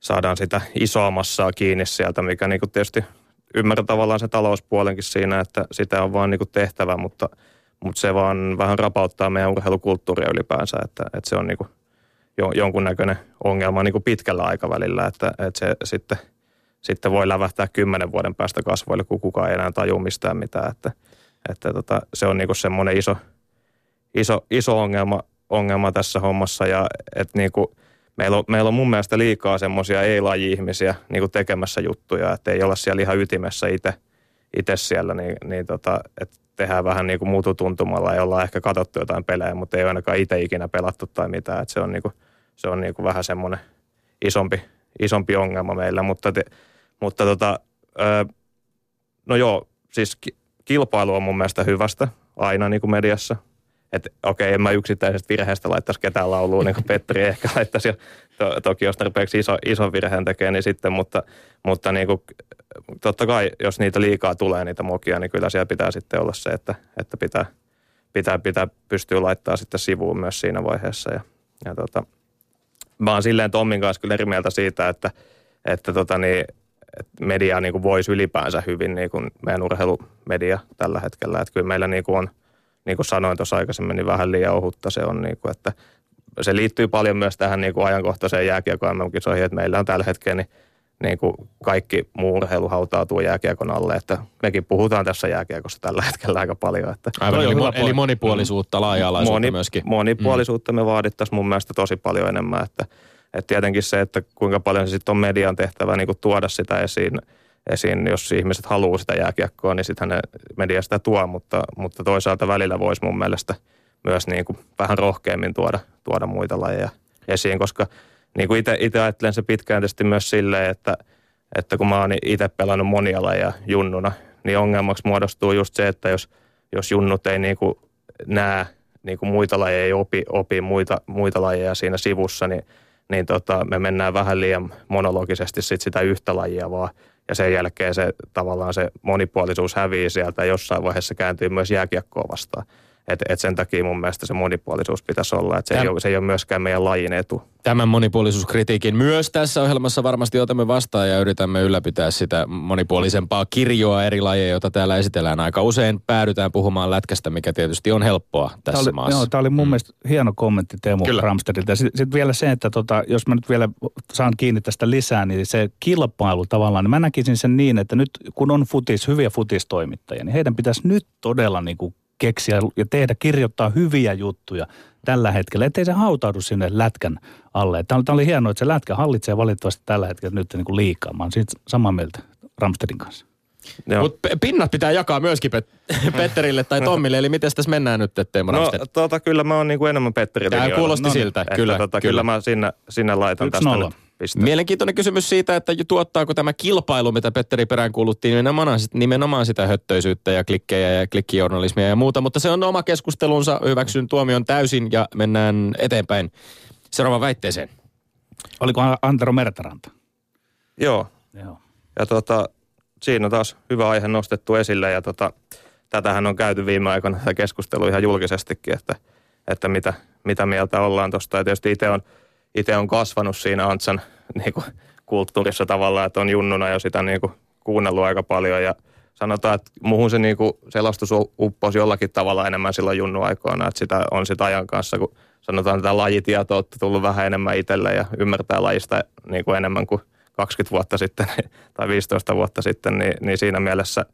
saadaan sitä isoa massaa kiinni sieltä, mikä niin kuin tietysti ymmärrän tavallaan se talouspuolenkin siinä, että sitä on vaan niin kuin tehtävä, mutta, mutta se vaan vähän rapauttaa meidän urheilukulttuuria ylipäänsä, että, että se on niin kuin jonkunnäköinen ongelma niin kuin pitkällä aikavälillä, että, että se sitten, sitten voi lävähtää kymmenen vuoden päästä kasvoille, kun kukaan ei enää tajua mistään mitään, että, että tota, se on niin kuin semmoinen iso, iso, iso ongelma, ongelma tässä hommassa ja että niin kuin meillä on, meillä on mun mielestä liikaa semmoisia ei-laji-ihmisiä niin kuin tekemässä juttuja, että ei olla siellä ihan ytimessä itse, itse siellä, niin, niin tota, että tehdään vähän niin kuin mututuntumalla ja ollaan ehkä katsottu jotain pelejä, mutta ei ainakaan itse ikinä pelattu tai mitään, että se on, niin kuin, se on niin kuin vähän semmoinen isompi, isompi ongelma meillä, mutta, te, mutta tota, no joo, siis kilpailu on mun mielestä hyvästä aina niin kuin mediassa, että okei, en mä yksittäisestä virheestä laittaisi ketään lauluun, niin kuin Petteri ehkä laittaisi. Ja to, toki jos tarpeeksi iso, iso virheen tekee, niin sitten, mutta, mutta niin kuin, totta kai, jos niitä liikaa tulee, niitä mokia, niin kyllä siellä pitää sitten olla se, että, että pitää, pitää, pitää pystyä laittaa sitten sivuun myös siinä vaiheessa. Ja, ja tota, mä oon silleen Tommin kanssa kyllä eri mieltä siitä, että, että tota niin, että media niin kuin voisi ylipäänsä hyvin, niin kuin meidän urheilumedia tällä hetkellä. Että kyllä meillä niin kuin on – niin kuin sanoin tuossa aikaisemmin, niin vähän liian ohutta se on, niin kuin, että se liittyy paljon myös tähän niin kuin ajankohtaiseen jääkiekon MM-kisoihin, että meillä on tällä hetkellä niin, niin kuin kaikki muu urheilu hautautuu jääkiekon alle, että mekin puhutaan tässä jääkiekossa tällä hetkellä aika paljon. Että Aivan, eli, eli monipuolisuutta, laaja-alaisuutta moni, myöskin. Monipuolisuutta mm. me vaadittaisiin mun mielestä tosi paljon enemmän, että, että tietenkin se, että kuinka paljon se sitten on median tehtävä niin kuin tuoda sitä esiin – esiin, jos ihmiset haluaa sitä jääkiekkoa, niin sitten ne media sitä tuo, mutta, mutta toisaalta välillä voisi mun mielestä myös niin kuin vähän rohkeammin tuoda, tuoda muita lajeja esiin, koska niin kuin itse ajattelen se pitkään myös silleen, että, että kun mä oon itse pelannut monia lajeja junnuna, niin ongelmaksi muodostuu just se, että jos, jos junnut ei niin kuin näe niin kuin muita lajeja, ei opi, opi muita, muita lajeja siinä sivussa, niin, niin tota, me mennään vähän liian monologisesti sit sitä yhtä lajia vaan ja sen jälkeen se tavallaan se monipuolisuus hävii sieltä jossain vaiheessa kääntyy myös jääkiekkoa vastaan. Et, et sen takia mun mielestä se monipuolisuus pitäisi olla, että se, Täm, ei ole, se ei ole myöskään meidän lajin etu. Tämän monipuolisuuskritiikin myös tässä ohjelmassa varmasti otamme vastaan ja yritämme ylläpitää sitä monipuolisempaa kirjoa eri lajeja, joita täällä esitellään. Aika usein päädytään puhumaan lätkästä, mikä tietysti on helppoa tässä tämä oli, maassa. Joo, tämä oli mun mm. mielestä hieno kommentti Teemu Kyllä. Ramstedilta. Sitten sit vielä se, että tota, jos mä nyt vielä saan kiinni tästä lisää, niin se kilpailu tavallaan, niin mä näkisin sen niin, että nyt kun on futis, hyviä futistoimittajia, niin heidän pitäisi nyt todella niin kuin keksiä ja tehdä, kirjoittaa hyviä juttuja tällä hetkellä, ettei se hautaudu sinne lätkän alle. Tämä oli hienoa, että se lätkä hallitsee valitettavasti tällä hetkellä nyt niin kuin liikaa. Mä olen siitä samaa mieltä Ramstedin kanssa. Mutta pinnat pitää jakaa myöskin Pet- Petterille tai Tommille, eli miten tässä mennään nyt, Teemu No tota, kyllä mä oon niinku enemmän Petterille. Tämä kuulosti no, siltä, että, kyllä, tota, kyllä. kyllä. mä sinne, sinne laitan Yksi tästä nolla. Piste. Mielenkiintoinen kysymys siitä, että tuottaako tämä kilpailu, mitä Petteri perään kuuluttiin, nimenomaan, nimenomaan sitä höttöisyyttä ja klikkejä ja klikkijournalismia ja muuta, mutta se on oma keskustelunsa, hyväksyn tuomion täysin ja mennään eteenpäin seuraavaan väitteeseen. Oliko Antero Mertaranta? Joo. Joo. Ja tota, siinä on taas hyvä aihe nostettu esille ja tota, tätähän on käyty viime aikoina tätä keskustelua ihan julkisestikin, että, että mitä, mitä mieltä ollaan tuosta. Ja tietysti itse on, itse on kasvanut siinä Antsan niin kuin, kulttuurissa tavallaan, että on junnuna jo sitä niin kuin, kuunnellut aika paljon ja sanotaan, että muuhun se niin kuin, selostus upposi jollakin tavalla enemmän silloin junnu aikoina, että sitä on sitä ajan kanssa, kun sanotaan, että lajitietoa on tullut vähän enemmän itselle ja ymmärtää lajista niin kuin enemmän kuin 20 vuotta sitten tai 15 vuotta sitten, niin, niin siinä mielessä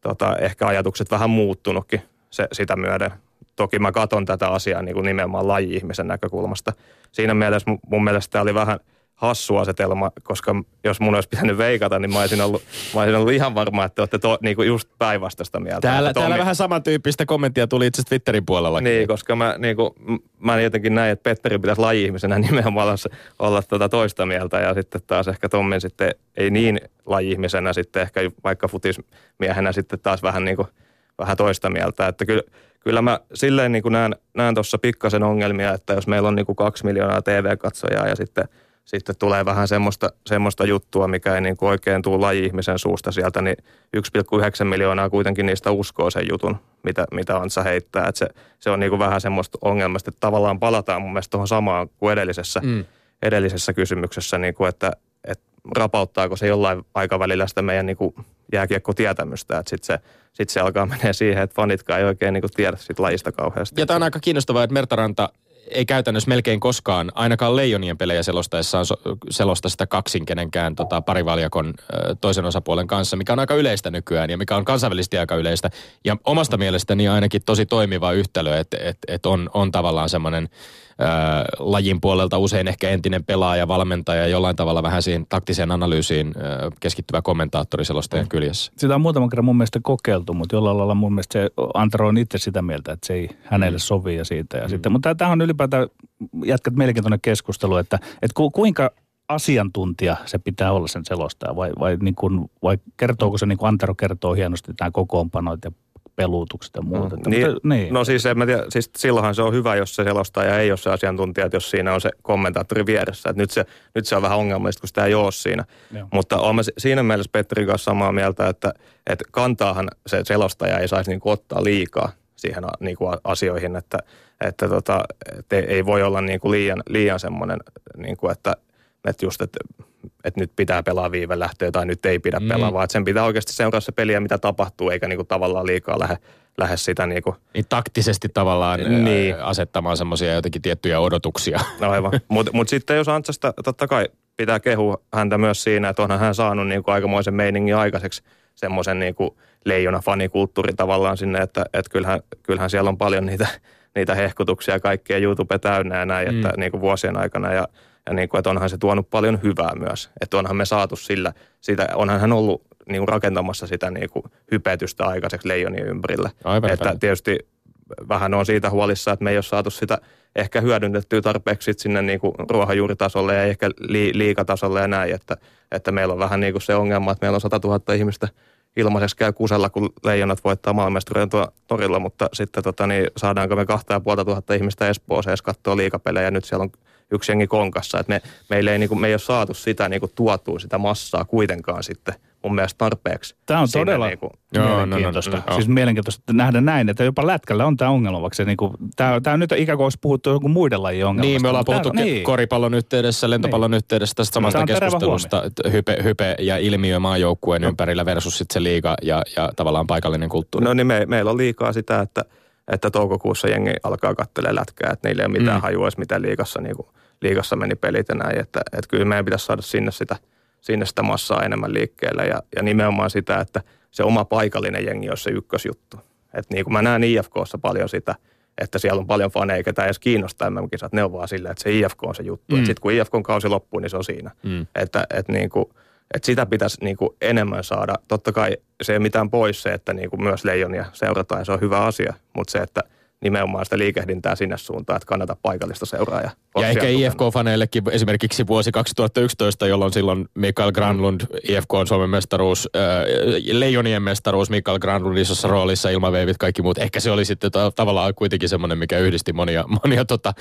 tota, ehkä ajatukset vähän muuttunutkin se, sitä myöden. Toki mä katson tätä asiaa niin kuin nimenomaan laji-ihmisen näkökulmasta. Siinä mielessä mun mielestä tämä oli vähän – hassu asetelma, koska jos mun olisi pitänyt veikata, niin mä olisin ollut, mä olisin ollut ihan varma, että olette to, niin kuin just päinvastaista mieltä. Täällä, Tommi... täällä vähän samantyyppistä kommenttia tuli itse Twitterin puolella. Niin, koska mä, niin kuin, mä jotenkin näin, että Petteri pitäisi laji-ihmisenä nimenomaan olla, olla tuota toista mieltä ja sitten taas ehkä Tommin sitten ei niin laji-ihmisenä sitten ehkä vaikka futismiehenä sitten taas vähän niin kuin vähän toista mieltä. Että kyllä, kyllä mä silleen niin kuin näen, näen tuossa pikkasen ongelmia, että jos meillä on niin kuin kaksi miljoonaa TV-katsojaa ja sitten – sitten tulee vähän semmoista, semmoista juttua, mikä ei niin kuin oikein tule laji-ihmisen suusta sieltä, niin 1,9 miljoonaa kuitenkin niistä uskoo sen jutun, mitä, mitä Antsa heittää. Että se, se on niin kuin vähän semmoista ongelmasta, että tavallaan palataan mun mielestä tuohon samaan kuin edellisessä, mm. edellisessä kysymyksessä, niin kuin että, että rapauttaako se jollain aikavälillä sitä meidän niin kuin jääkiekkotietämystä, että sitten se, sit se alkaa menee siihen, että fanitkaan ei oikein niin kuin tiedä siitä lajista kauheasti. Ja tämä on aika kiinnostavaa, että Mertaranta ei käytännössä melkein koskaan, ainakaan Leijonien pelejä selostaessaan selosta sitä kaksin kenenkään tota, parivaljakon toisen osapuolen kanssa, mikä on aika yleistä nykyään ja mikä on kansainvälisesti aika yleistä. Ja omasta mielestäni ainakin tosi toimiva yhtälö, että et, et on, on tavallaan semmoinen ää, lajin puolelta usein ehkä entinen pelaaja, valmentaja, jollain tavalla vähän siihen taktiseen analyysiin ää, keskittyvä kommentaattori selostajan mm. kyljessä. Sitä on muutaman kerran mun mielestä kokeiltu, mutta jollain lailla mun mielestä se Antero on itse sitä mieltä, että se ei hänelle mm. sovi ja siitä. Ja mm. sitten, mutta tämä on ylipäätään, jatkat mielenkiintoinen keskustelu, että, että ku, kuinka asiantuntija se pitää olla sen selostaja vai, vai, niin kuin, vai kertooko se niin kuin Antero kertoo hienosti nämä kokoonpanot ja peluutukset ja muut. Mm, niin, mutta, niin. No siis, en mä tiedä, siis silloinhan se on hyvä, jos se selostaja ei ole se asiantuntija, jos siinä on se kommentaattori vieressä. Et nyt, se, nyt se on vähän ongelmallista, kun sitä ei ole siinä. Joo. Mutta olen siinä mielessä Petterin kanssa samaa mieltä, että, että kantaahan se selostaja ei saisi niinku ottaa liikaa siihen niinku asioihin, että, että tota, että ei voi olla niinku liian, liian semmoinen, niinku, että, että just, että että nyt pitää pelaa viive lähtöä tai nyt ei pidä mm. pelaa, vaan että sen pitää oikeasti seurata se peliä, mitä tapahtuu, eikä niinku tavallaan liikaa lähde, lähde sitä niinku... Niin taktisesti tavallaan niin. asettamaan semmoisia jotenkin tiettyjä odotuksia. No aivan. Mutta mut sitten jos Antsasta totta kai pitää kehua häntä myös siinä, että onhan hän saanut niinku aikamoisen meiningin aikaiseksi semmoisen niinku leijona fanikulttuurin tavallaan sinne, että et kyllähän, kyllähän siellä on paljon niitä, niitä hehkutuksia kaikkia YouTube täynnä ja näin, mm. että niinku vuosien aikana ja ja niin kuin, että onhan se tuonut paljon hyvää myös. Että onhan me saatu sillä, sitä, onhan hän ollut niin kuin rakentamassa sitä niin kuin hypetystä aikaiseksi leijonien ympärillä. Aivan että aivan. tietysti vähän on siitä huolissa, että me ei ole saatu sitä ehkä hyödynnettyä tarpeeksi sinne niin kuin ruohonjuuritasolle ja ehkä li, liikatasolle ja näin, että, että meillä on vähän niin kuin se ongelma, että meillä on 100 000 ihmistä ilmaiseksi käy kusella, kun leijonat voittaa maailmansturien torilla, mutta sitten tota, niin saadaanko me kahta ja puolta tuhatta ihmistä Espooseen, jos katsoo liikapelejä, nyt siellä on yksi jengi konkassa. Että me, meille ei, niin kuin, me ei ole saatu sitä niin kuin, tuotua sitä massaa kuitenkaan sitten mun mielestä tarpeeksi. Tämä on todella niin kuin, mielenkiintoista. Joo, no, no, no, siis mielenkiintoista nähdä näin, että jopa lätkällä on tämä ongelma, vaikka se niin kuin, tämä, tämä nyt ikään kuin olisi puhuttu joku muiden lajien ongelmasta. Niin, me ollaan puhuttu tämä, niin. koripallon yhteydessä, lentopallon niin. yhteydessä tästä samasta keskustelusta, hype, hype ja ilmiö maajoukkueen no. ympärillä versus sitten se liiga ja, ja tavallaan paikallinen kulttuuri. No niin, me, meillä on liikaa sitä, että, että toukokuussa jengi alkaa katselemaan lätkää, että niillä ei ole mitään mm. hajua edes, mitä liigassa niin kuin, liigassa meni pelit ja näin, että, että kyllä meidän pitäisi saada sinne sitä, sinne sitä massaa enemmän liikkeelle ja, ja nimenomaan sitä, että se oma paikallinen jengi on se ykkösjuttu. Että niin kuin mä näen IFKssa paljon sitä, että siellä on paljon faneja, ketä edes kiinnostaa MM-kisat. Ne on vaan sillä, että se IFK on se juttu. Mm. Sitten kun IFKn kausi loppuu, niin se on siinä. Mm. Että, että, niin kuin, että sitä pitäisi niin kuin enemmän saada. Totta kai se ei mitään pois se, että niin kuin myös leijonia seurataan ja se on hyvä asia. Mutta se, että nimenomaan sitä liikehdintää sinne suuntaan, että kannata paikallista seuraa. Ja, ja ehkä IFK-faneillekin esimerkiksi vuosi 2011, jolloin silloin Mikael Granlund, IFK on Suomen mestaruus, äh, Leijonien mestaruus, Mikael Granlund isossa roolissa, ilmaveivit, kaikki muut. Ehkä se oli sitten ta- tavallaan kuitenkin semmoinen, mikä yhdisti monia, monia tota,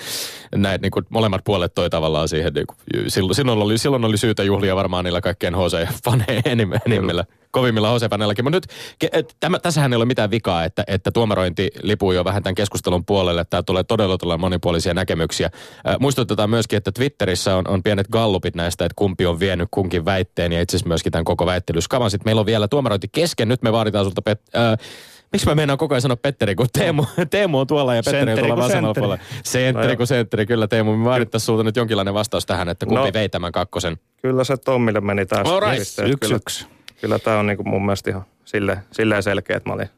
näitä niin kuin molemmat puolet toi tavallaan siihen. Niin kuin, silloin, silloin, oli, silloin oli syytä juhlia varmaan niillä kaikkien HC-faneja enimmillä kovimmilla Hosepanellakin. Mutta nyt et, tämä, tässähän ei ole mitään vikaa, että, että tuomarointi lipuu jo vähän tämän keskustelun puolelle. Tämä tulee todella todella monipuolisia näkemyksiä. Äh, muistutetaan myöskin, että Twitterissä on, on pienet gallupit näistä, että kumpi on vienyt kunkin väitteen ja itse asiassa myöskin tämän koko väittelyskavan. Sitten meillä on vielä tuomarointi kesken. Nyt me vaaditaan sulta, Pet, äh, Miksi mä meinaan koko ajan sanoa Petteri, kun Teemu, Teemu on tuolla ja Petteri on tuolla vasemmalla puolella. Sentteri no kuin sentteri, kyllä Teemu. Me vaadittaisiin sulta nyt jonkinlainen vastaus tähän, että kumpi no, vei tämän kakkosen. Kyllä se Tommille meni taas. All right. Yksi, yksi kyllä tämä on niinku mun mielestä ihan sille, silleen selkeä, että mä olin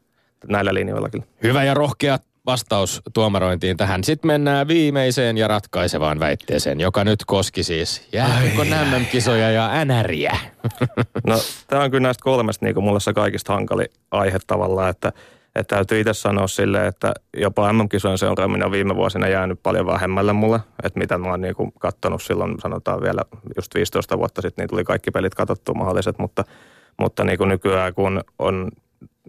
näillä linjoilla kyllä. Hyvä ja rohkea vastaus tuomarointiin tähän. Sitten mennään viimeiseen ja ratkaisevaan väitteeseen, joka nyt koski siis jääkö MM-kisoja ja NRiä. No tämä on kyllä näistä kolmesta niin mulla se kaikista hankali aihe tavallaan, että, että täytyy itse sanoa sille, että jopa MM-kisojen seuraaminen on viime vuosina jäänyt paljon vähemmälle mulle, että mitä mä oon niin katsonut silloin, sanotaan vielä just 15 vuotta sitten, niin tuli kaikki pelit katsottua mahdolliset, mutta – mutta niin kuin nykyään kun on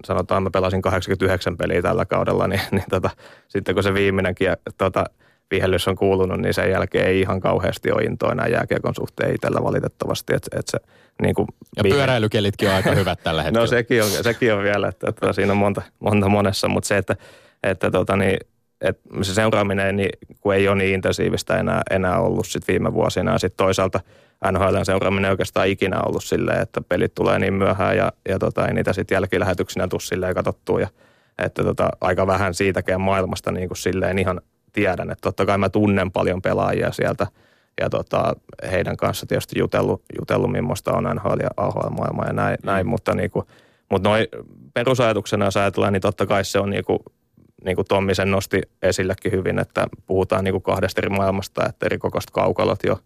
sanotaan mä pelasin 89 peliä tällä kaudella, niin, niin tota, sitten kun se viimeinenkin tota, vihellys on kuulunut, niin sen jälkeen ei ihan kauheasti ole intoa enää jääkiekon suhteen itsellä valitettavasti. Että et se, niin kuin ja viime... pyöräilykelitkin on aika hyvät tällä hetkellä. no sekin on, sekin on vielä, että, että siinä on monta, monta monessa, mutta se, että, että tota, niin, että se seuraaminen, niin, kun ei ole niin intensiivistä enää, enää ollut sit viime vuosina. Ja sitten toisaalta NHL seuraaminen oikeastaan ikinä ollut silleen, että pelit tulee niin myöhään ja, ja tota, ei niitä sitten jälkilähetyksinä tule silleen katsottua. Ja, että tota, aika vähän siitäkään maailmasta niin kuin silleen ihan tiedän. Että totta kai mä tunnen paljon pelaajia sieltä ja tota, heidän kanssa tietysti jutellut, jutellut millaista on NHL ja AHL-maailma ja näin, mm. näin mutta, niin kuin, mutta noin perusajatuksena jos ajatellaan, niin totta kai se on niin kuin niin kuin Tommi sen nosti esillekin hyvin, että puhutaan niin kuin kahdesta eri maailmasta, että eri kokoista kaukalot jo,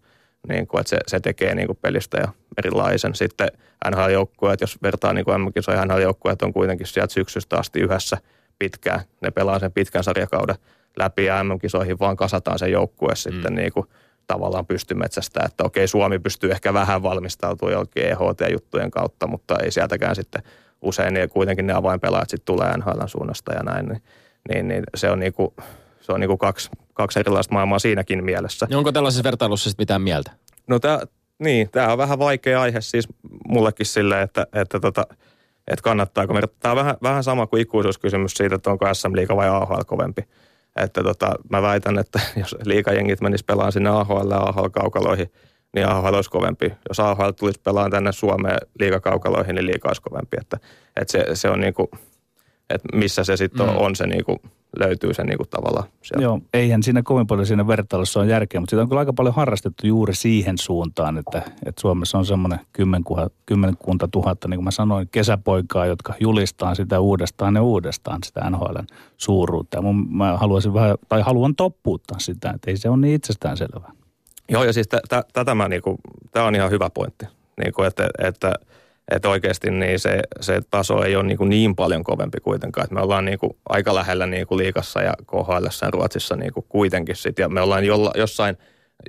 niin kuin, että se, se tekee niin kuin pelistä jo erilaisen. Sitten NHL-joukkueet, jos vertaa niin kuin MM-kisoja, NHL-joukkueet on kuitenkin sieltä syksystä asti yhdessä pitkään. Ne pelaa sen pitkän sarjakauden läpi ja MM-kisoihin vaan kasataan se joukkue mm. sitten niin kuin tavallaan pystymetsästä, että okei Suomi pystyy ehkä vähän valmistautumaan jollekin EHT-juttujen kautta, mutta ei sieltäkään sitten usein niin kuitenkin ne avainpelaajat sitten tulee NHL suunnasta ja näin, niin niin, niin se on, niinku, se on niinku kaksi, kaksi erilaista maailmaa siinäkin mielessä. Ja onko tällaisessa vertailussa sitten mitään mieltä? No tämä, niin, tämä on vähän vaikea aihe siis mullekin sille, että, että, tota, että kannattaako. Tämä on vähän, vähän sama kuin ikuisuuskysymys siitä, että onko SM Liiga vai AHL kovempi. Että tota, mä väitän, että jos liikajengit menis pelaamaan sinne AHL ja AHL-kaukaloihin, niin AHL olisi kovempi. Jos AHL tulisi pelaamaan tänne Suomeen liikakaukaloihin, niin liika olisi kovempi. Että, että se, se on niin kuin, että missä se sitten mm. on se niinku, löytyy se niinku tavalla sieltä. Joo, eihän siinä kovin paljon siinä vertailussa on järkeä, mutta sitä on kyllä aika paljon harrastettu juuri siihen suuntaan, että, että Suomessa on semmoinen kymmenkunta tuhatta, niin kuin mä sanoin, kesäpoikaa, jotka julistaa sitä uudestaan ja uudestaan sitä NHLn suuruutta. Ja mun, mä haluaisin vähän, tai haluan toppuuttaa sitä, että ei se ole niin itsestään selvää. Joo, ja siis tätä mä niinku, tämä on ihan hyvä pointti, niinku, että, että – että oikeasti niin se, se taso ei ole niin, kuin niin paljon kovempi kuitenkaan. Että me ollaan niin kuin aika lähellä niin kuin liikassa ja KHL ja Ruotsissa niin kuin kuitenkin sit. Ja me ollaan jolla, jossain,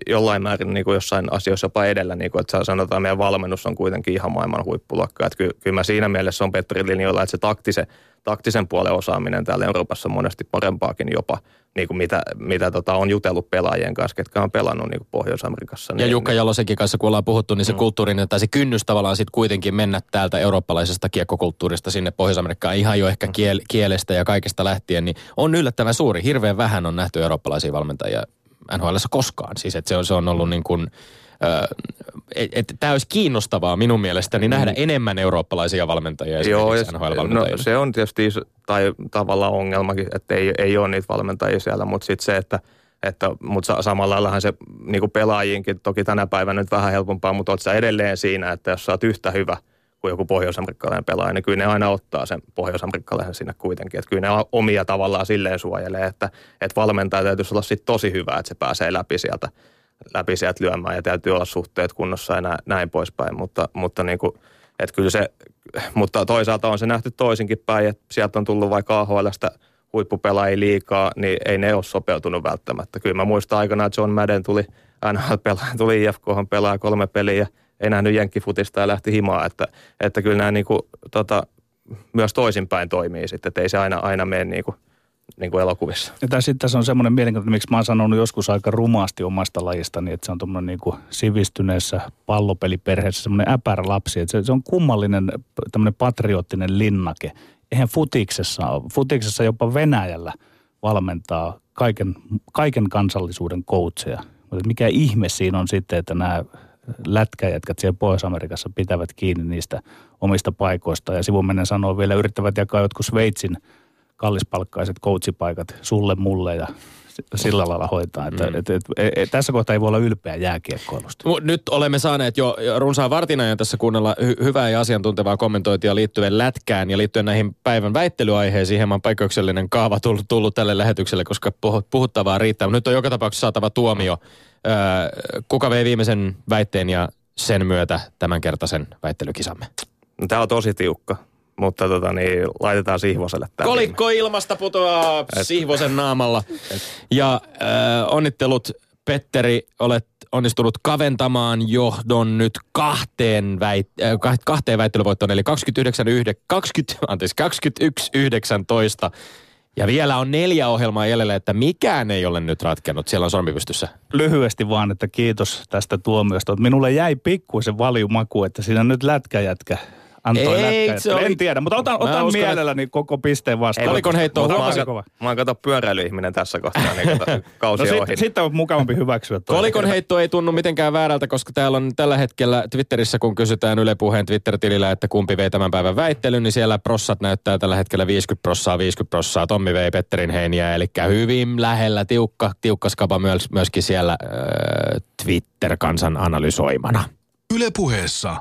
jollain määrin niin kuin jossain asioissa jopa edellä. Niin kuin, että sanotaan, meidän valmennus on kuitenkin ihan maailman huippuluokka. Että kyllä, kyllä mä siinä mielessä on Petri linjoilla, että se taktisen, taktisen puolen osaaminen täällä Euroopassa on monesti parempaakin jopa – niin kuin mitä, mitä tota, on jutellut pelaajien kanssa, ketkä on pelannut niin kuin Pohjois-Amerikassa. Niin, ja Jukka Jalosenkin kanssa, kun ollaan puhuttu, niin se mm. kulttuurinen tai se kynnys tavallaan sitten kuitenkin mennä täältä eurooppalaisesta kiekkokulttuurista sinne Pohjois-Amerikkaan ihan jo ehkä mm. kiel, kielestä ja kaikesta lähtien, niin on yllättävän suuri. Hirveän vähän on nähty eurooppalaisia valmentajia NHL koskaan. Siis että se on, se on ollut niin kuin, että et, tämä olisi kiinnostavaa minun mielestäni nähdä mm. enemmän eurooppalaisia valmentajia Joo, ja, no, se on tietysti tai tavallaan ongelmakin, että ei, ei ole niitä valmentajia siellä, mutta sitten se, että että, mutta samalla laillahan se niin pelaajiinkin, toki tänä päivänä nyt vähän helpompaa, mutta oletko edelleen siinä, että jos sä oot yhtä hyvä kuin joku pohjois-amerikkalainen pelaaja, niin kyllä ne aina ottaa sen pohjois-amerikkalaisen sinne kuitenkin. Että kyllä ne omia tavallaan silleen suojelee, että, että valmentaja täytyisi olla sitten tosi hyvä, että se pääsee läpi sieltä läpi sieltä lyömään ja täytyy olla suhteet kunnossa ja näin, näin poispäin. Mutta, mutta, niin kuin, että kyllä se, mutta toisaalta on se nähty toisinkin päin, että sieltä on tullut vaikka AHLstä huippupelaajia liikaa, niin ei ne ole sopeutunut välttämättä. Kyllä mä muistan aikanaan, John Madden tuli NHL-pelaaja, tuli IFK pelaa kolme peliä ei nähnyt jenkkifutista ja lähti himaan, että, että kyllä nämä niin kuin, tota, myös toisinpäin toimii sitten, että ei se aina, aina mene niin kuin – niin kuin elokuvissa. Ja sitten tässä on semmoinen mielenkiintoinen, miksi mä oon sanonut joskus aika rumaasti omasta lajistani, että se on tuommoinen niin kuin sivistyneessä pallopeliperheessä semmoinen äpärä lapsi. Että se, se on kummallinen tämmöinen patriottinen linnake. Eihän futiksessa. Futiksessa jopa Venäjällä valmentaa kaiken, kaiken kansallisuuden coacheja. Mutta mikä ihme siinä on sitten, että nämä lätkäjätkät siellä Pohjois-Amerikassa pitävät kiinni niistä omista paikoista. Ja sivumennen sanoo vielä, yrittävät jakaa jotkut Sveitsin – kallispalkkaiset coachipaikat sulle, mulle ja sillä lailla hoitaa. Että, mm. et, et, et, et, tässä kohtaa ei voi olla ylpeä jääkiekkoilusta. Nyt olemme saaneet jo runsaan vartin ajan tässä kuunnella hy- hyvää ja asiantuntevaa kommentointia liittyen lätkään ja liittyen näihin päivän väittelyaiheisiin. Hieman poikkeuksellinen kaava tullut, tullut tälle lähetykselle, koska puhuttavaa riittää. Nyt on joka tapauksessa saatava tuomio. Öö, kuka vei viimeisen väitteen ja sen myötä tämänkertaisen väittelykisamme? No, Tämä on tosi tiukka mutta tota, niin, laitetaan Sihvoselle tämä. Kolikko ilmasta putoaa Et. Sihvosen naamalla. Et. Ja äh, onnittelut Petteri, olet onnistunut kaventamaan johdon nyt kahteen, väit, äh, kahteen väittelyvoittoon, eli 29, 20, anteeksi, 21 19. Ja vielä on neljä ohjelmaa jäljellä, että mikään ei ole nyt ratkennut. Siellä on sormipystyssä. Lyhyesti vaan, että kiitos tästä tuomiosta. Minulle jäi pikkuisen valjumaku, että siinä nyt lätkäjätkä antoi Ei, se oli- En tiedä, mutta otan, Mä otan uskon, mielelläni koko pisteen vastaan. Kolikon heitto aika kova. Mä oon kato pyöräilyihminen tässä kohtaa, niin kato, kausi No ohi. sitten sit on mukavampi hyväksyä. toi. Kolikon heitto ei tunnu mitenkään väärältä, koska täällä on tällä hetkellä Twitterissä, kun kysytään Yle Puheen Twitter-tilillä, että kumpi vei tämän päivän väittelyn, niin siellä prossat näyttää tällä hetkellä 50 prossaa, 50 prossaa. Tommi vei Petterin heiniä, eli hyvin lähellä, tiukka, tiukka skaba myös, myöskin siellä äh, Twitter-kansan analysoimana. Yle puheessa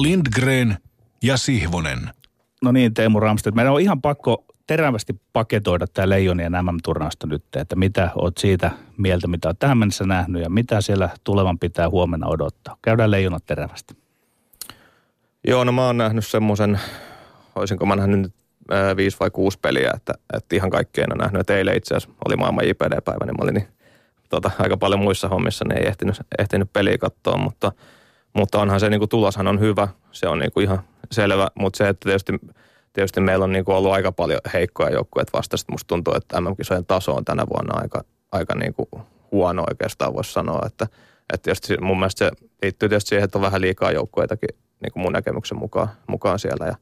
Lindgren ja Sihvonen. No niin, Teemu Ramstedt. Meidän on ihan pakko terävästi paketoida tämä Leijonien MM-turnausta nyt, että mitä oot siitä mieltä, mitä oot tähän mennessä nähnyt ja mitä siellä tulevan pitää huomenna odottaa. Käydään Leijonat terävästi. Joo, no mä oon nähnyt semmoisen, olisinko mä nähnyt nyt ää, viisi vai kuusi peliä, että, että ihan kaikkea en ole nähnyt. Et eilen itse asiassa oli maailman JPD-päivä, niin mä olin niin, tota, aika paljon muissa hommissa, niin ei ehtinyt, ehtinyt peliä katsoa, mutta, mutta onhan se niin kuin, tuloshan on hyvä, se on niin kuin ihan selvä, mutta se, että tietysti, tietysti meillä on niin kuin ollut aika paljon heikkoja joukkueet vasta, sitten musta tuntuu, että MM-kisojen taso on tänä vuonna aika, aika niin kuin huono oikeastaan voisi sanoa, että, että tietysti mun mielestä se liittyy tietysti siihen, että on vähän liikaa joukkueitakin niin kuin mun näkemyksen mukaan, mukaan siellä ja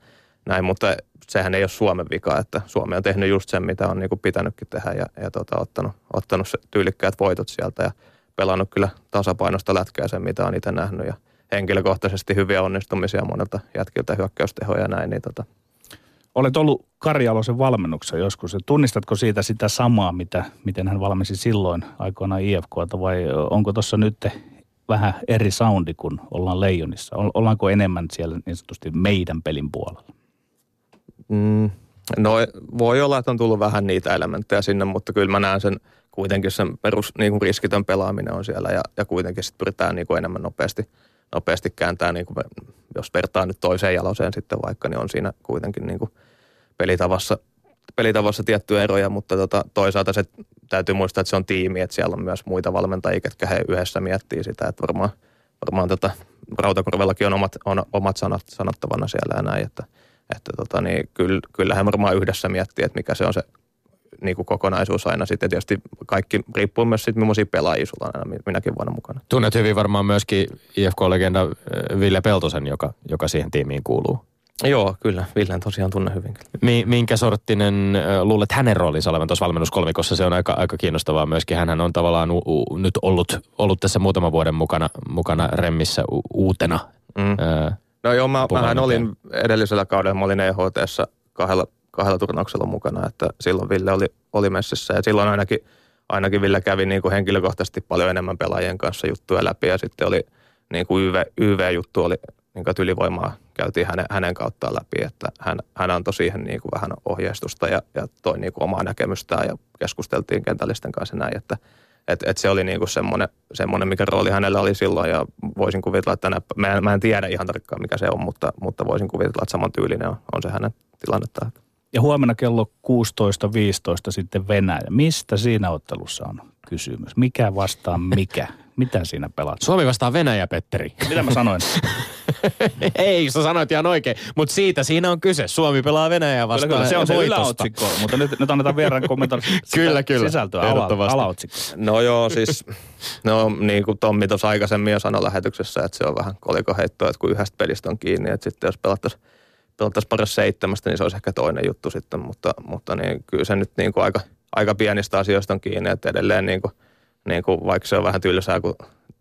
näin, mutta sehän ei ole Suomen vika, että Suomi on tehnyt just sen, mitä on niin kuin pitänytkin tehdä ja, ja tota, ottanut, ottanut tyylikkäät voitot sieltä ja pelannut kyllä tasapainosta lätkää sen, mitä on itse nähnyt ja henkilökohtaisesti hyviä onnistumisia monelta jätkiltä hyökkäystehoja ja näin, niin tota, Olet ollut Kari Alosen valmennuksessa joskus. Ja tunnistatko siitä sitä samaa, mitä, miten hän valmensi silloin aikoinaan IFKta vai onko tuossa nyt vähän eri soundi, kun ollaan Leijonissa? Ollaanko enemmän siellä niin sanotusti meidän pelin puolella? Mm, no voi olla, että on tullut vähän niitä elementtejä sinne, mutta kyllä mä näen sen kuitenkin sen perus niin kuin riskitön pelaaminen on siellä ja, ja kuitenkin sitten pyritään niin kuin enemmän nopeasti, nopeasti kääntää, niin kuin, jos vertaa nyt toiseen jaloseen sitten vaikka, niin on siinä kuitenkin niin kuin pelitavassa, pelitavassa tiettyjä eroja, mutta tota, toisaalta se täytyy muistaa, että se on tiimi, että siellä on myös muita valmentajia, ketkä he yhdessä miettii sitä, että varmaan, varmaan tota, Rautakorvellakin on omat, on omat sanat sanottavana siellä ja näin, että, että tota, niin kyllä, kyllä he varmaan yhdessä miettii, että mikä se on se niin kuin kokonaisuus aina sitten. Tietysti kaikki riippuu myös siitä, millaisia pelaajia sulla on aina minäkin vuonna mukana. Tunnet hyvin varmaan myöskin IFK-legenda äh, Ville Peltosen, joka, joka siihen tiimiin kuuluu. Joo, kyllä. Villen tosiaan tunne hyvinkin. Mi- minkä sorttinen äh, luulet hänen roolinsa olevan tuossa valmennuskolmikossa? Se on aika, aika kiinnostavaa myöskin. Hänhän on tavallaan u- u- nyt ollut, ollut tässä muutaman vuoden mukana, mukana remmissä u- uutena. Mm. Äh, No joo, mä, mähän olin edellisellä kaudella, mä olin EHTssä kahdella, kahdella turnauksella mukana, että silloin Ville oli, oli messissä ja silloin ainakin, ainakin Ville kävi niin kuin henkilökohtaisesti paljon enemmän pelaajien kanssa juttuja läpi ja sitten oli niin kuin YV, YV-juttu oli, niin kuin ylivoimaa käytiin hänen, hänen kauttaan läpi, että hän, hän antoi siihen niin kuin vähän ohjeistusta ja, ja toi niin kuin omaa näkemystään ja keskusteltiin kentällisten kanssa näin, että et, et se oli niinku semmoinen, semmoinen, mikä rooli hänellä oli silloin ja voisin kuvitella, että tänä, mä, en, mä en tiedä ihan tarkkaan mikä se on, mutta, mutta voisin kuvitella, että saman tyylinen on, on se hänen tilannetta. Ja huomenna kello 16.15 sitten Venäjä. Mistä siinä ottelussa on kysymys? Mikä vastaa mikä? Mitä siinä pelataan? Suomi vastaa Venäjä, Petteri. Mitä mä sanoin? Ei, sä sanoit ihan oikein. Mutta siitä siinä on kyse. Suomi pelaa Venäjää vastaan Kyllä, kyllä, se on se voitosta. yläotsikko, mutta nyt, nyt annetaan vieraan kommentoida Kyllä, kyllä. sisältöä, ala, alaotsikko. No joo, siis no niin kuin Tommi tuossa aikaisemmin jo sanoi lähetyksessä, että se on vähän kolikoheittoa, että kun yhdestä pelistä on kiinni, että sitten jos pelattaisiin pelattaisiin paras seitsemästä, niin se olisi ehkä toinen juttu sitten, mutta, mutta niin, kyllä se nyt niin kuin aika, aika pienistä asioista on kiinni, että edelleen niin kuin, niin kuin, vaikka se on vähän tylsää, kun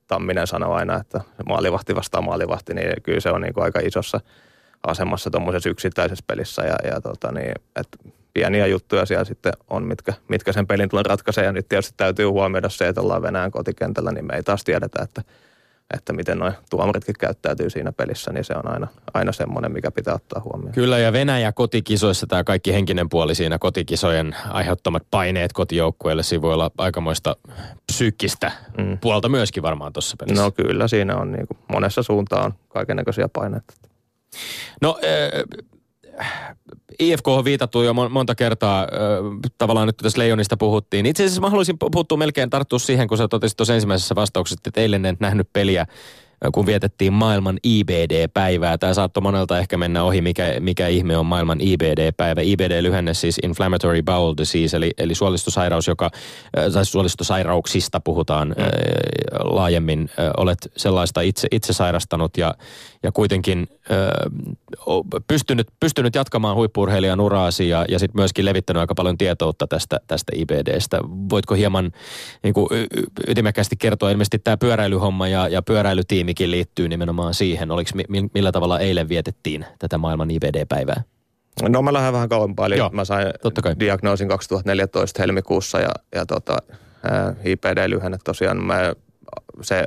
Tamminen sanoo aina, että maalivahti vastaa maalivahti, niin kyllä se on niin kuin aika isossa asemassa tuommoisessa yksittäisessä pelissä ja, ja tota niin, että pieniä juttuja siellä sitten on, mitkä, mitkä sen pelin tulee ratkaisee. Ja nyt tietysti täytyy huomioida se, että ollaan Venäjän kotikentällä, niin me ei taas tiedetä, että, että miten nuo tuomaritkin käyttäytyy siinä pelissä, niin se on aina, aina semmoinen, mikä pitää ottaa huomioon. Kyllä, ja Venäjä kotikisoissa, tämä kaikki henkinen puoli siinä kotikisojen aiheuttamat paineet kotijoukkueelle, siinä voi olla aikamoista psyykkistä Mm. puolta myöskin varmaan tuossa pelissä. No kyllä, siinä on niin kuin, monessa suuntaan kaikennäköisiä paineita. No, IFK on viitattu jo monta kertaa, tavallaan nyt tässä Leijonista puhuttiin. Itse asiassa mä haluaisin puhuttua melkein tarttua siihen, kun sä totesit tuossa ensimmäisessä vastauksessa, että eilen en nähnyt peliä kun vietettiin maailman IBD-päivää. Tämä saattoi monelta ehkä mennä ohi, mikä, mikä ihme on maailman IBD-päivä. IBD-lyhenne siis Inflammatory Bowel Disease, eli, eli suolistosairaus, joka, tai suolistosairauksista puhutaan mm. laajemmin. Olet sellaista itse, itse sairastanut ja, ja kuitenkin pystynyt, pystynyt jatkamaan huippurheilijan uraasi ja, ja sitten myöskin levittänyt aika paljon tietoutta tästä, tästä IBDstä. Voitko hieman niin kuin, ytimekkäästi kertoa, ilmeisesti tämä pyöräilyhomma ja, ja pyöräilytiimikin liittyy nimenomaan siihen. Oliko, millä tavalla eilen vietettiin tätä maailman IBD-päivää? No mä lähden vähän kauempaa, eli Joo, mä sain diagnoosin 2014 helmikuussa ja, ja tota, IPD-lyhenne tosiaan mä, se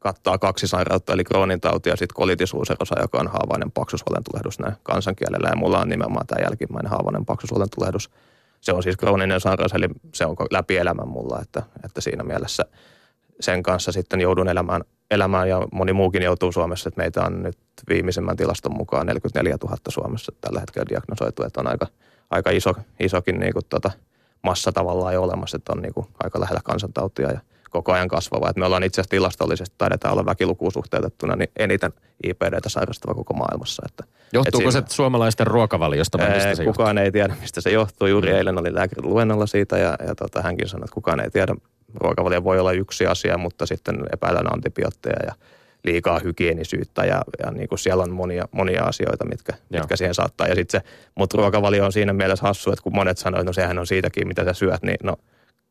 kattaa kaksi sairautta, eli Crohnin tauti ja sitten kolitisuuserosa, joka on haavainen paksusuolentulehdus näin kansankielellä. Ja mulla on nimenomaan tämä jälkimmäinen haavainen paksusuolentulehdus. Se on siis krooninen sairaus, eli se on läpi elämän mulla, että, että siinä mielessä sen kanssa sitten joudun elämään, elämään ja moni muukin joutuu Suomessa, että meitä on nyt viimeisimmän tilaston mukaan 44 000 Suomessa tällä hetkellä diagnosoitu, että on aika, aika iso, isokin niin kuin, tota, massa tavallaan jo olemassa, että on niin kuin, aika lähellä kansantautia ja koko ajan kasvava. Et me ollaan itse asiassa tilastollisesti, taidetaan olla väkilukuun suhteutettuna niin eniten IPDtä sairastava koko maailmassa. Että, Johtuuko et siinä, se suomalaisten ruokavaliosta vai mistä se Kukaan johtuu? ei tiedä, mistä se johtuu. Juuri mm. eilen oli lääkärin luennolla siitä ja, ja tota, hänkin sanoi, että kukaan ei tiedä. Ruokavalio voi olla yksi asia, mutta sitten epäillään antibiootteja ja liikaa hygienisyyttä ja, ja niin kuin siellä on monia, monia asioita, mitkä, mitkä siihen saattaa. Ja sitten se, mutta ruokavalio on siinä mielessä hassu, että kun monet sanoivat, että no sehän on siitäkin, mitä sä syöt, niin no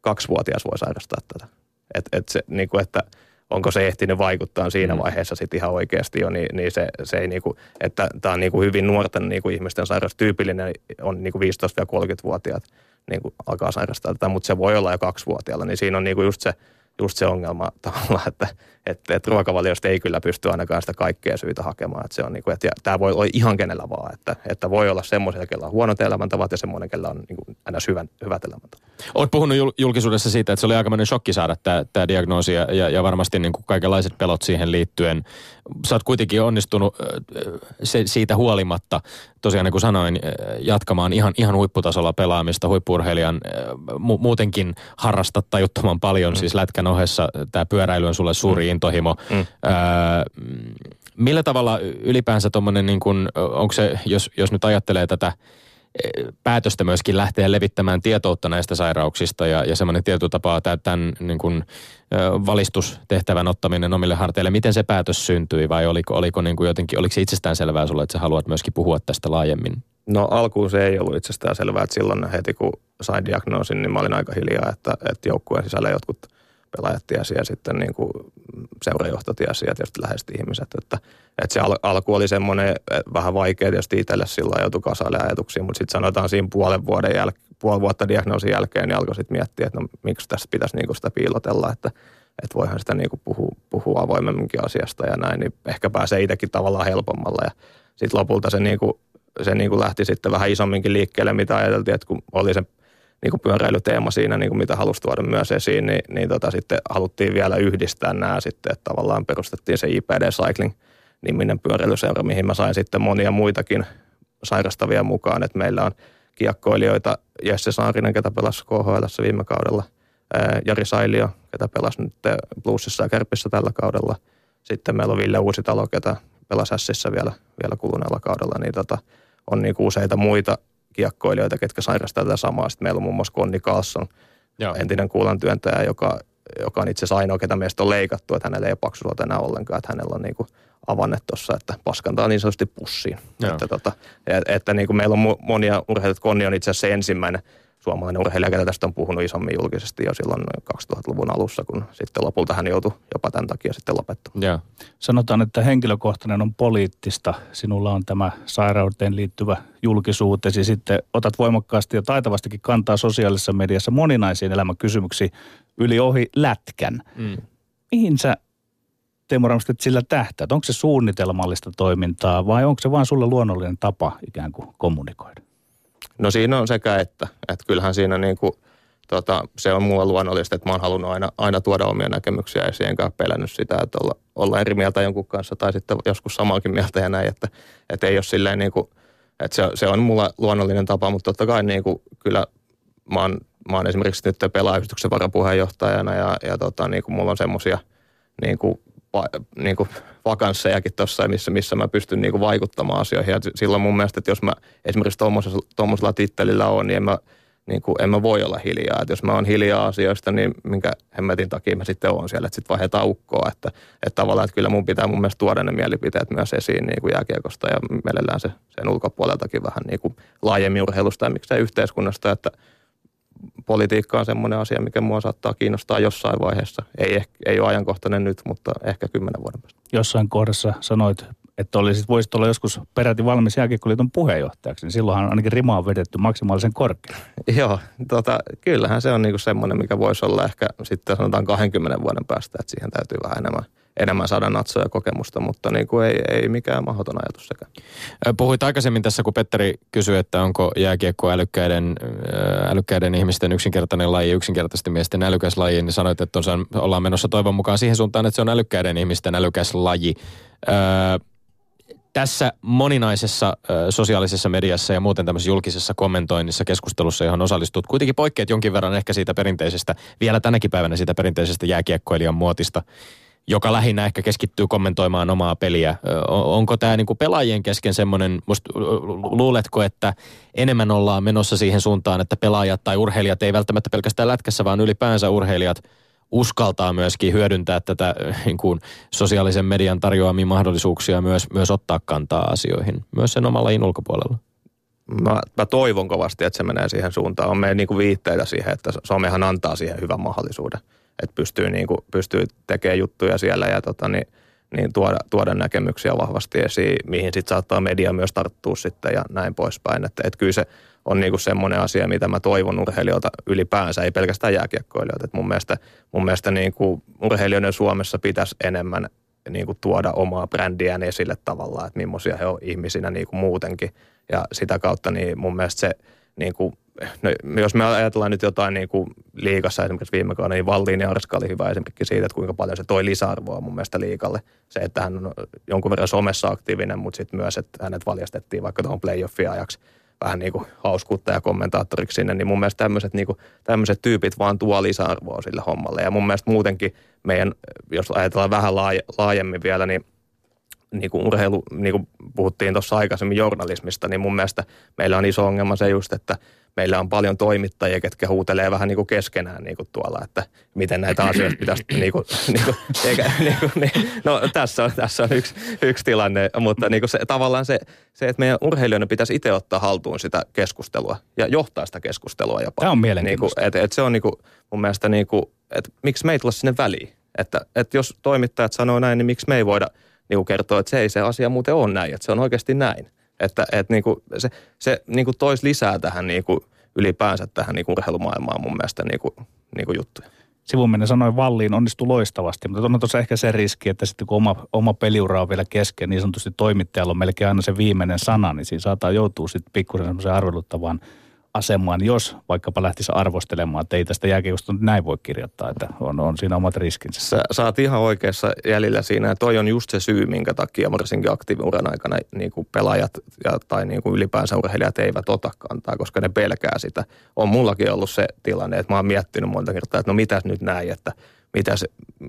kaksivuotias voi sairastaa tätä. Et, et se, niin kuin, että onko se ehtinyt vaikuttaa siinä mm. vaiheessa sitten ihan oikeasti jo, niin, niin se, se ei niin kuin, että tämä on niin kuin hyvin nuorten niin kuin ihmisten sairaus. Tyypillinen on niin kuin 15-30-vuotiaat niin kuin alkaa sairastaa tätä, mutta se voi olla jo kaksivuotiaalla, niin siinä on niin kuin just se, just se ongelma tavallaan, että, että, että ruokavaliosta ei kyllä pysty ainakaan sitä kaikkea syytä hakemaan. Että se on niin kuin, että tämä voi olla ihan kenellä vaan, että, että voi olla semmoisia, kellä on huonot elämäntavat ja semmoinen, kellä on niin kuin aina hyvän, hyvät elämäntavat. Olet puhunut julkisuudessa siitä, että se oli aikamoinen shokki saada tämä, tämä diagnoosi ja, ja varmasti niin kuin kaikenlaiset pelot siihen liittyen. Sä oot kuitenkin onnistunut se, siitä huolimatta, tosiaan niin kuin sanoin, jatkamaan ihan, ihan huipputasolla pelaamista, huippurheilijan mu- muutenkin harrastat tajuttoman paljon, mm. siis lätkän ohessa tämä pyöräily on sulle suuri intohimo. Mm. Öö, millä tavalla ylipäänsä tuommoinen, niin kuin, onko se, jos, jos nyt ajattelee tätä päätöstä myöskin lähteä levittämään tietoutta näistä sairauksista ja, ja semmoinen tietotapa tämän niin kuin, valistustehtävän ottaminen omille harteille. Miten se päätös syntyi vai oliko, oliko niin kuin jotenkin, oliko se itsestään selvää sulle, että sä haluat myöskin puhua tästä laajemmin? No alkuun se ei ollut itsestään selvää, että silloin heti kun sain diagnoosin, niin mä olin aika hiljaa, että, että joukkueen sisällä jotkut – pelaajat tiesi ja sitten niin kuin seurajohto tiesi ja tietysti lähesti ihmiset. Että, että se al- alku oli semmoinen vähän vaikea tietysti itselle silloin joutui kasaille ajatuksia, mutta sitten sanotaan siinä puolen vuoden jäl- puoli vuotta diagnoosin jälkeen, niin alkoi sitten miettiä, että no miksi tässä pitäisi niin kuin sitä piilotella, että, että voihan sitä niin kuin puhua, puhua avoimemminkin asiasta ja näin, niin ehkä pääsee itsekin tavallaan helpommalla ja sitten lopulta se, niin kuin, se niin kuin lähti sitten vähän isomminkin liikkeelle, mitä ajateltiin, että kun oli se niin kuin pyöräilyteema siinä, niin kuin mitä halusi tuoda myös esiin, niin, niin tota, sitten haluttiin vielä yhdistää nämä sitten, että tavallaan perustettiin se IPD Cycling niminen pyöräilyseura, mihin mä sain sitten monia muitakin sairastavia mukaan, että meillä on kiekkoilijoita, Jesse Saarinen, ketä pelasi KHL viime kaudella, Jari Sailio, ketä pelasi nyt Bluesissa ja Kärpissä tällä kaudella. Sitten meillä on Ville Uusitalo, ketä pelasi Hässissä vielä, vielä kuluneella kaudella, niin tota, on niin useita muita kiekkoilijoita, ketkä sairastaa tätä samaa. Sitten meillä on muun muassa Konni Carlson, Joo. entinen kuulantyöntäjä, joka, joka on itse asiassa ainoa, ketä meistä on leikattu, että hänellä ei ole paksusuolta enää ollenkaan, että hänellä on niin kuin avanne tuossa, että paskantaa niin sanotusti pussiin. Joo. Että, tota, että, että niin kuin meillä on monia urheilijoita, Konni on itse asiassa se ensimmäinen suomalainen urheilija, ketä tästä on puhunut isommin julkisesti jo silloin 2000-luvun alussa, kun sitten lopulta hän joutui jopa tämän takia sitten lopettamaan. Ja. Sanotaan, että henkilökohtainen on poliittista. Sinulla on tämä sairauteen liittyvä julkisuutesi. Sitten otat voimakkaasti ja taitavastikin kantaa sosiaalisessa mediassa moninaisiin elämänkysymyksiin yli ohi lätkän. Mm. Mihin sä Teemu Ramstedt sillä tähtäät? Onko se suunnitelmallista toimintaa vai onko se vain sulle luonnollinen tapa ikään kuin kommunikoida? No siinä on sekä että. Että kyllähän siinä niin kuin, tota, se on mulle luonnollista, että mä oon halunnut aina, aina tuoda omia näkemyksiä esiin, enkä pelännyt sitä, että olla, olla eri mieltä jonkun kanssa tai sitten joskus samaakin mieltä ja näin, että, että ei ole silleen niin kuin, Et se, se on mulla luonnollinen tapa, mutta totta kai niin kuin, kyllä mä oon, mä oon esimerkiksi nyt pelaajayhdistyksen varapuheenjohtajana ja, ja tota, niin kuin mulla on semmoisia niin kuin, niin kuin vakanssejakin tuossa, missä, missä mä pystyn niin kuin vaikuttamaan asioihin. Ja silloin mun mielestä, että jos mä esimerkiksi tuommoisella tittelillä on, niin en mä, niin kuin, en mä voi olla hiljaa. Et jos mä oon hiljaa asioista, niin minkä hemmetin takia mä sitten oon siellä, että sitten vaihdetaan ukkoa. Että, että tavallaan, että kyllä mun pitää mun mielestä tuoda ne mielipiteet myös esiin niin kuin jääkiekosta ja mielellään se, sen ulkopuoleltakin vähän niin kuin laajemmin urheilusta ja miksei yhteiskunnasta, että politiikka on semmoinen asia, mikä mua saattaa kiinnostaa jossain vaiheessa. Ei, ei ole ajankohtainen nyt, mutta ehkä kymmenen vuoden päästä. Jossain kohdassa sanoit, että olisit, voisit olla joskus peräti valmis jääkiekkoliiton puheenjohtajaksi, niin silloinhan ainakin rima on vedetty maksimaalisen korkealle. Joo, tota, kyllähän se on niinku semmoinen, mikä voisi olla ehkä sitten sanotaan 20 vuoden päästä, että siihen täytyy vähän enemmän – enemmän saada natsoja ja kokemusta, mutta niin kuin ei, ei mikään mahdoton ajatus sekään. Puhuit aikaisemmin tässä, kun Petteri kysyi, että onko jääkiekko älykkäiden, älykkäiden ihmisten yksinkertainen laji, yksinkertaisesti miesten älykäs laji, niin sanoit, että on, ollaan menossa toivon mukaan siihen suuntaan, että se on älykkäiden ihmisten älykäs laji. Öö, tässä moninaisessa ö, sosiaalisessa mediassa ja muuten tämmöisessä julkisessa kommentoinnissa, keskustelussa, johon osallistut, kuitenkin poikkeat jonkin verran ehkä siitä perinteisestä, vielä tänäkin päivänä siitä perinteisestä jääkiekkoilijan muotista lähinnä ehkä keskittyy kommentoimaan omaa peliä. Onko tämä niinku pelaajien kesken semmoinen, luuletko, että enemmän ollaan menossa siihen suuntaan, että pelaajat tai urheilijat, ei välttämättä pelkästään lätkässä, vaan ylipäänsä urheilijat uskaltaa myöskin hyödyntää tätä niin kuin sosiaalisen median tarjoamia mahdollisuuksia myös, myös ottaa kantaa asioihin, myös sen omalla lajin ulkopuolella? Mä, mä toivon kovasti, että se menee siihen suuntaan. On meidän niin kuin viitteitä siihen, että somehan antaa siihen hyvän mahdollisuuden että pystyy, niin kuin, pystyy tekemään juttuja siellä ja tota, niin, niin tuoda, tuoda näkemyksiä vahvasti esiin, mihin sitten saattaa media myös tarttua sitten ja näin poispäin. Että, että kyllä se on niin kuin semmoinen asia, mitä mä toivon urheilijoilta ylipäänsä, ei pelkästään jääkiekkoilijoilta. Että mun mielestä, mun mielestä niin kuin urheilijoiden Suomessa pitäisi enemmän niin kuin tuoda omaa brändiään esille tavallaan, että millaisia he ovat ihmisinä niin kuin muutenkin. Ja sitä kautta niin mun mielestä se niin kuin no, jos me ajatellaan nyt jotain niin kuin liikassa esimerkiksi viime kaudella, niin Valliin ja Arska oli hyvä esimerkki siitä, että kuinka paljon se toi lisäarvoa mun mielestä liikalle. Se, että hän on jonkun verran somessa aktiivinen, mutta sitten myös, että hänet valjastettiin vaikka tuohon playoffin ajaksi vähän niin kuin hauskuutta ja kommentaattoriksi sinne, niin mun mielestä tämmöiset, niin kuin, tämmöiset tyypit vaan tuo lisäarvoa sille hommalle. Ja mun mielestä muutenkin meidän, jos ajatellaan vähän laajemmin vielä, niin niin kuin urheilu, niin kuin puhuttiin tuossa aikaisemmin journalismista, niin mun mielestä meillä on iso ongelma se just, että meillä on paljon toimittajia, ketkä huutelee vähän niin kuin keskenään niin kuin tuolla, että miten näitä asioita pitäisi, niin kuin, niin kuin, eikä, niin kuin, niin, no tässä on, tässä on yksi, yksi tilanne, mutta niin kuin se, tavallaan se, se, että meidän urheilijoiden pitäisi itse ottaa haltuun sitä keskustelua ja johtaa sitä keskustelua jopa. Tämä on mielenkiintoista. Niin kuin, että, että se on niin kuin, mun mielestä niin kuin, että miksi me ei tulla sinne väliin, että, että jos toimittajat sanoo näin, niin miksi me ei voida niin kuin kertoa, että se ei se asia muuten ole näin, että se on oikeasti näin. Että, että niin kuin se, se niin kuin toisi lisää tähän niin kuin ylipäänsä tähän niin kuin urheilumaailmaan mun mielestä niin kuin, niin kuin juttuja. Sivuminen sanoi Valliin onnistu loistavasti, mutta on tuossa ehkä se riski, että sitten kun oma, oma peliura on vielä kesken, niin sanotusti toimittajalla on melkein aina se viimeinen sana, niin siinä saattaa joutua sitten pikkusen semmoiseen arveluttavaan asemaan, jos vaikkapa lähtisi arvostelemaan, että ei tästä jääkiekosta näin voi kirjoittaa, että on, on siinä omat riskinsä. Sä, sä oot ihan oikeassa jäljellä siinä, että toi on just se syy, minkä takia varsinkin aktiiviuran aikana niin kuin pelaajat ja, tai niin kuin ylipäänsä urheilijat eivät ota kantaa, koska ne pelkää sitä. On mullakin ollut se tilanne, että mä oon miettinyt monta kertaa, että no mitäs nyt näin, että mitä se,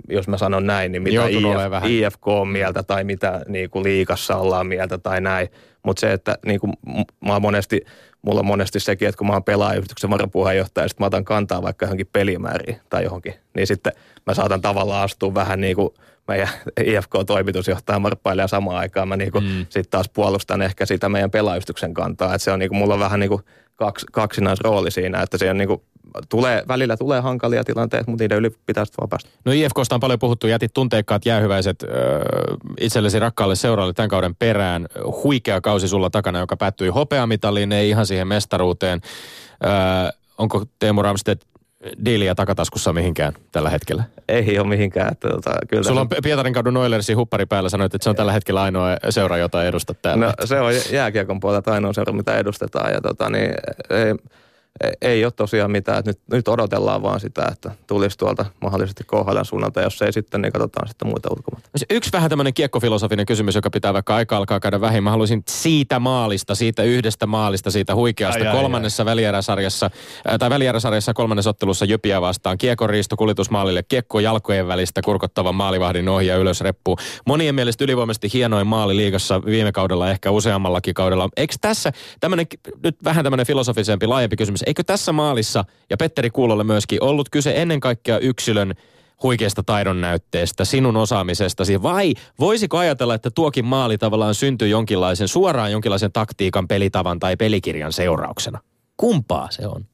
jos mä sanon näin, niin mitä IF, IFK on mieltä tai mitä niin kuin liikassa ollaan mieltä tai näin. Mutta se, että niin kuin, mä oon monesti mulla on monesti sekin, että kun mä oon pelaajayhdistyksen varapuheenjohtaja, ja sitten mä otan kantaa vaikka johonkin pelimääriin tai johonkin, niin sitten mä saatan tavallaan astua vähän niin kuin meidän IFK-toimitusjohtaja marppailee samaan aikaan. Mä niin mm. sitten taas puolustan ehkä sitä meidän pelaajayhdistyksen kantaa. Että se on niin kuin, mulla on vähän niin kuin kaks, kaksinaisrooli siinä, että se on niin kuin tulee, välillä tulee hankalia tilanteita, mutta niiden yli pitäisi vaan päästä. No IFKsta on paljon puhuttu, jätit tunteikkaat jäähyväiset äh, itsellesi rakkaalle seuraalle tämän kauden perään. Huikea kausi sulla takana, joka päättyi hopeamitaliin, ei ihan siihen mestaruuteen. Äh, onko Teemu Ramstedt diiliä takataskussa mihinkään tällä hetkellä? Ei ole mihinkään. Että, tota, kyllä Sulla on Pietarin kadun Oilersin huppari päällä, sanoit, että se on tällä hetkellä ainoa seura, jota edustat täällä. No se on jääkiekon puolelta ainoa seura, mitä edustetaan. Ja tota, niin, ei, ei ole tosiaan mitään. Että nyt, nyt odotellaan vaan sitä, että tulisi tuolta mahdollisesti KHL suunnalta. Jos ei sitten, niin katsotaan sitten muita ulkomaita. Yksi vähän tämmöinen kiekkofilosofinen kysymys, joka pitää vaikka aika alkaa käydä vähin. Mä haluaisin siitä maalista, siitä yhdestä maalista, siitä huikeasta Ai, ai, kolmannessa välieräsarjassa, ää, tai välieräsarjassa kolmannessa ottelussa Jypiä vastaan. Kiekon riisto kulitusmaalille, kiekko jalkojen välistä kurkottavan maalivahdin ohi ja ylös reppuun. Monien mielestä ylivoimaisesti hienoin maali liigassa viime kaudella, ehkä useammallakin kaudella. Eikö tässä tämmöinen, nyt vähän tämmöinen filosofisempi, laajempi kysymys, eikö tässä maalissa, ja Petteri Kuulolle myöskin, ollut kyse ennen kaikkea yksilön huikeasta taidon näytteestä, sinun osaamisestasi, vai voisiko ajatella, että tuokin maali tavallaan syntyy jonkinlaisen, suoraan jonkinlaisen taktiikan, pelitavan tai pelikirjan seurauksena? Kumpaa se on?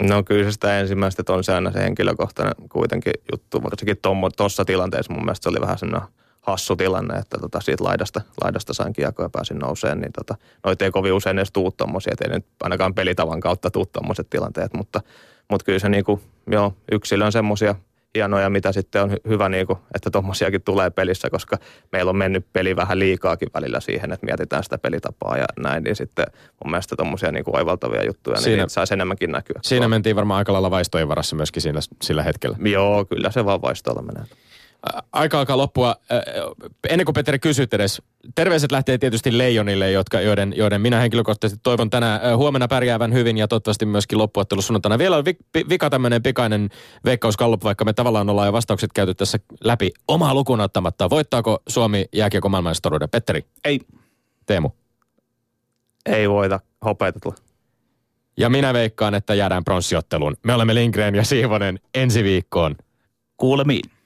No kyllä se sitä ensimmäistä, että on se aina se henkilökohtainen kuitenkin juttu. Varsinkin tuossa tilanteessa mun mielestä se oli vähän sellainen hassu tilanne, että tota siitä laidasta, laidasta sain kiekkoa ja pääsin nouseen, niin tota, noita ei kovin usein edes tuu tommosia, ettei nyt ainakaan pelitavan kautta tuu tommoset tilanteet, mutta, mutta kyllä se niinku, joo, yksilön semmosia hienoja, mitä sitten on hy- hyvä, niinku, että tommosiakin tulee pelissä, koska meillä on mennyt peli vähän liikaakin välillä siihen, että mietitään sitä pelitapaa ja näin, niin sitten mun mielestä tommosia niinku oivaltavia juttuja, niin Siinä- niitä saisi enemmänkin näkyä. Siinä mentiin varmaan aika lailla vaistojen varassa myöskin siinä, sillä hetkellä. Joo, kyllä se vaan vaistoilla menee. Aika alkaa loppua. Ennen kuin Petteri kysyt edes, terveiset lähtee tietysti Leijonille, jotka, joiden, joiden minä henkilökohtaisesti toivon tänä huomenna pärjäävän hyvin ja toivottavasti myöskin loppuottelu sunnuntaina. Vielä on vika tämmöinen pikainen veikkauskallup, vaikka me tavallaan ollaan jo vastaukset käyty tässä läpi omaa lukuun ottamatta. Voittaako Suomi jääkiekko maailmanmestaruuden? Petteri, Ei. Teemu. Ei voita hopeutella. Ja minä veikkaan, että jäädään pronssiotteluun. Me olemme Lindgren ja Siivonen ensi viikkoon. Kuulemiin.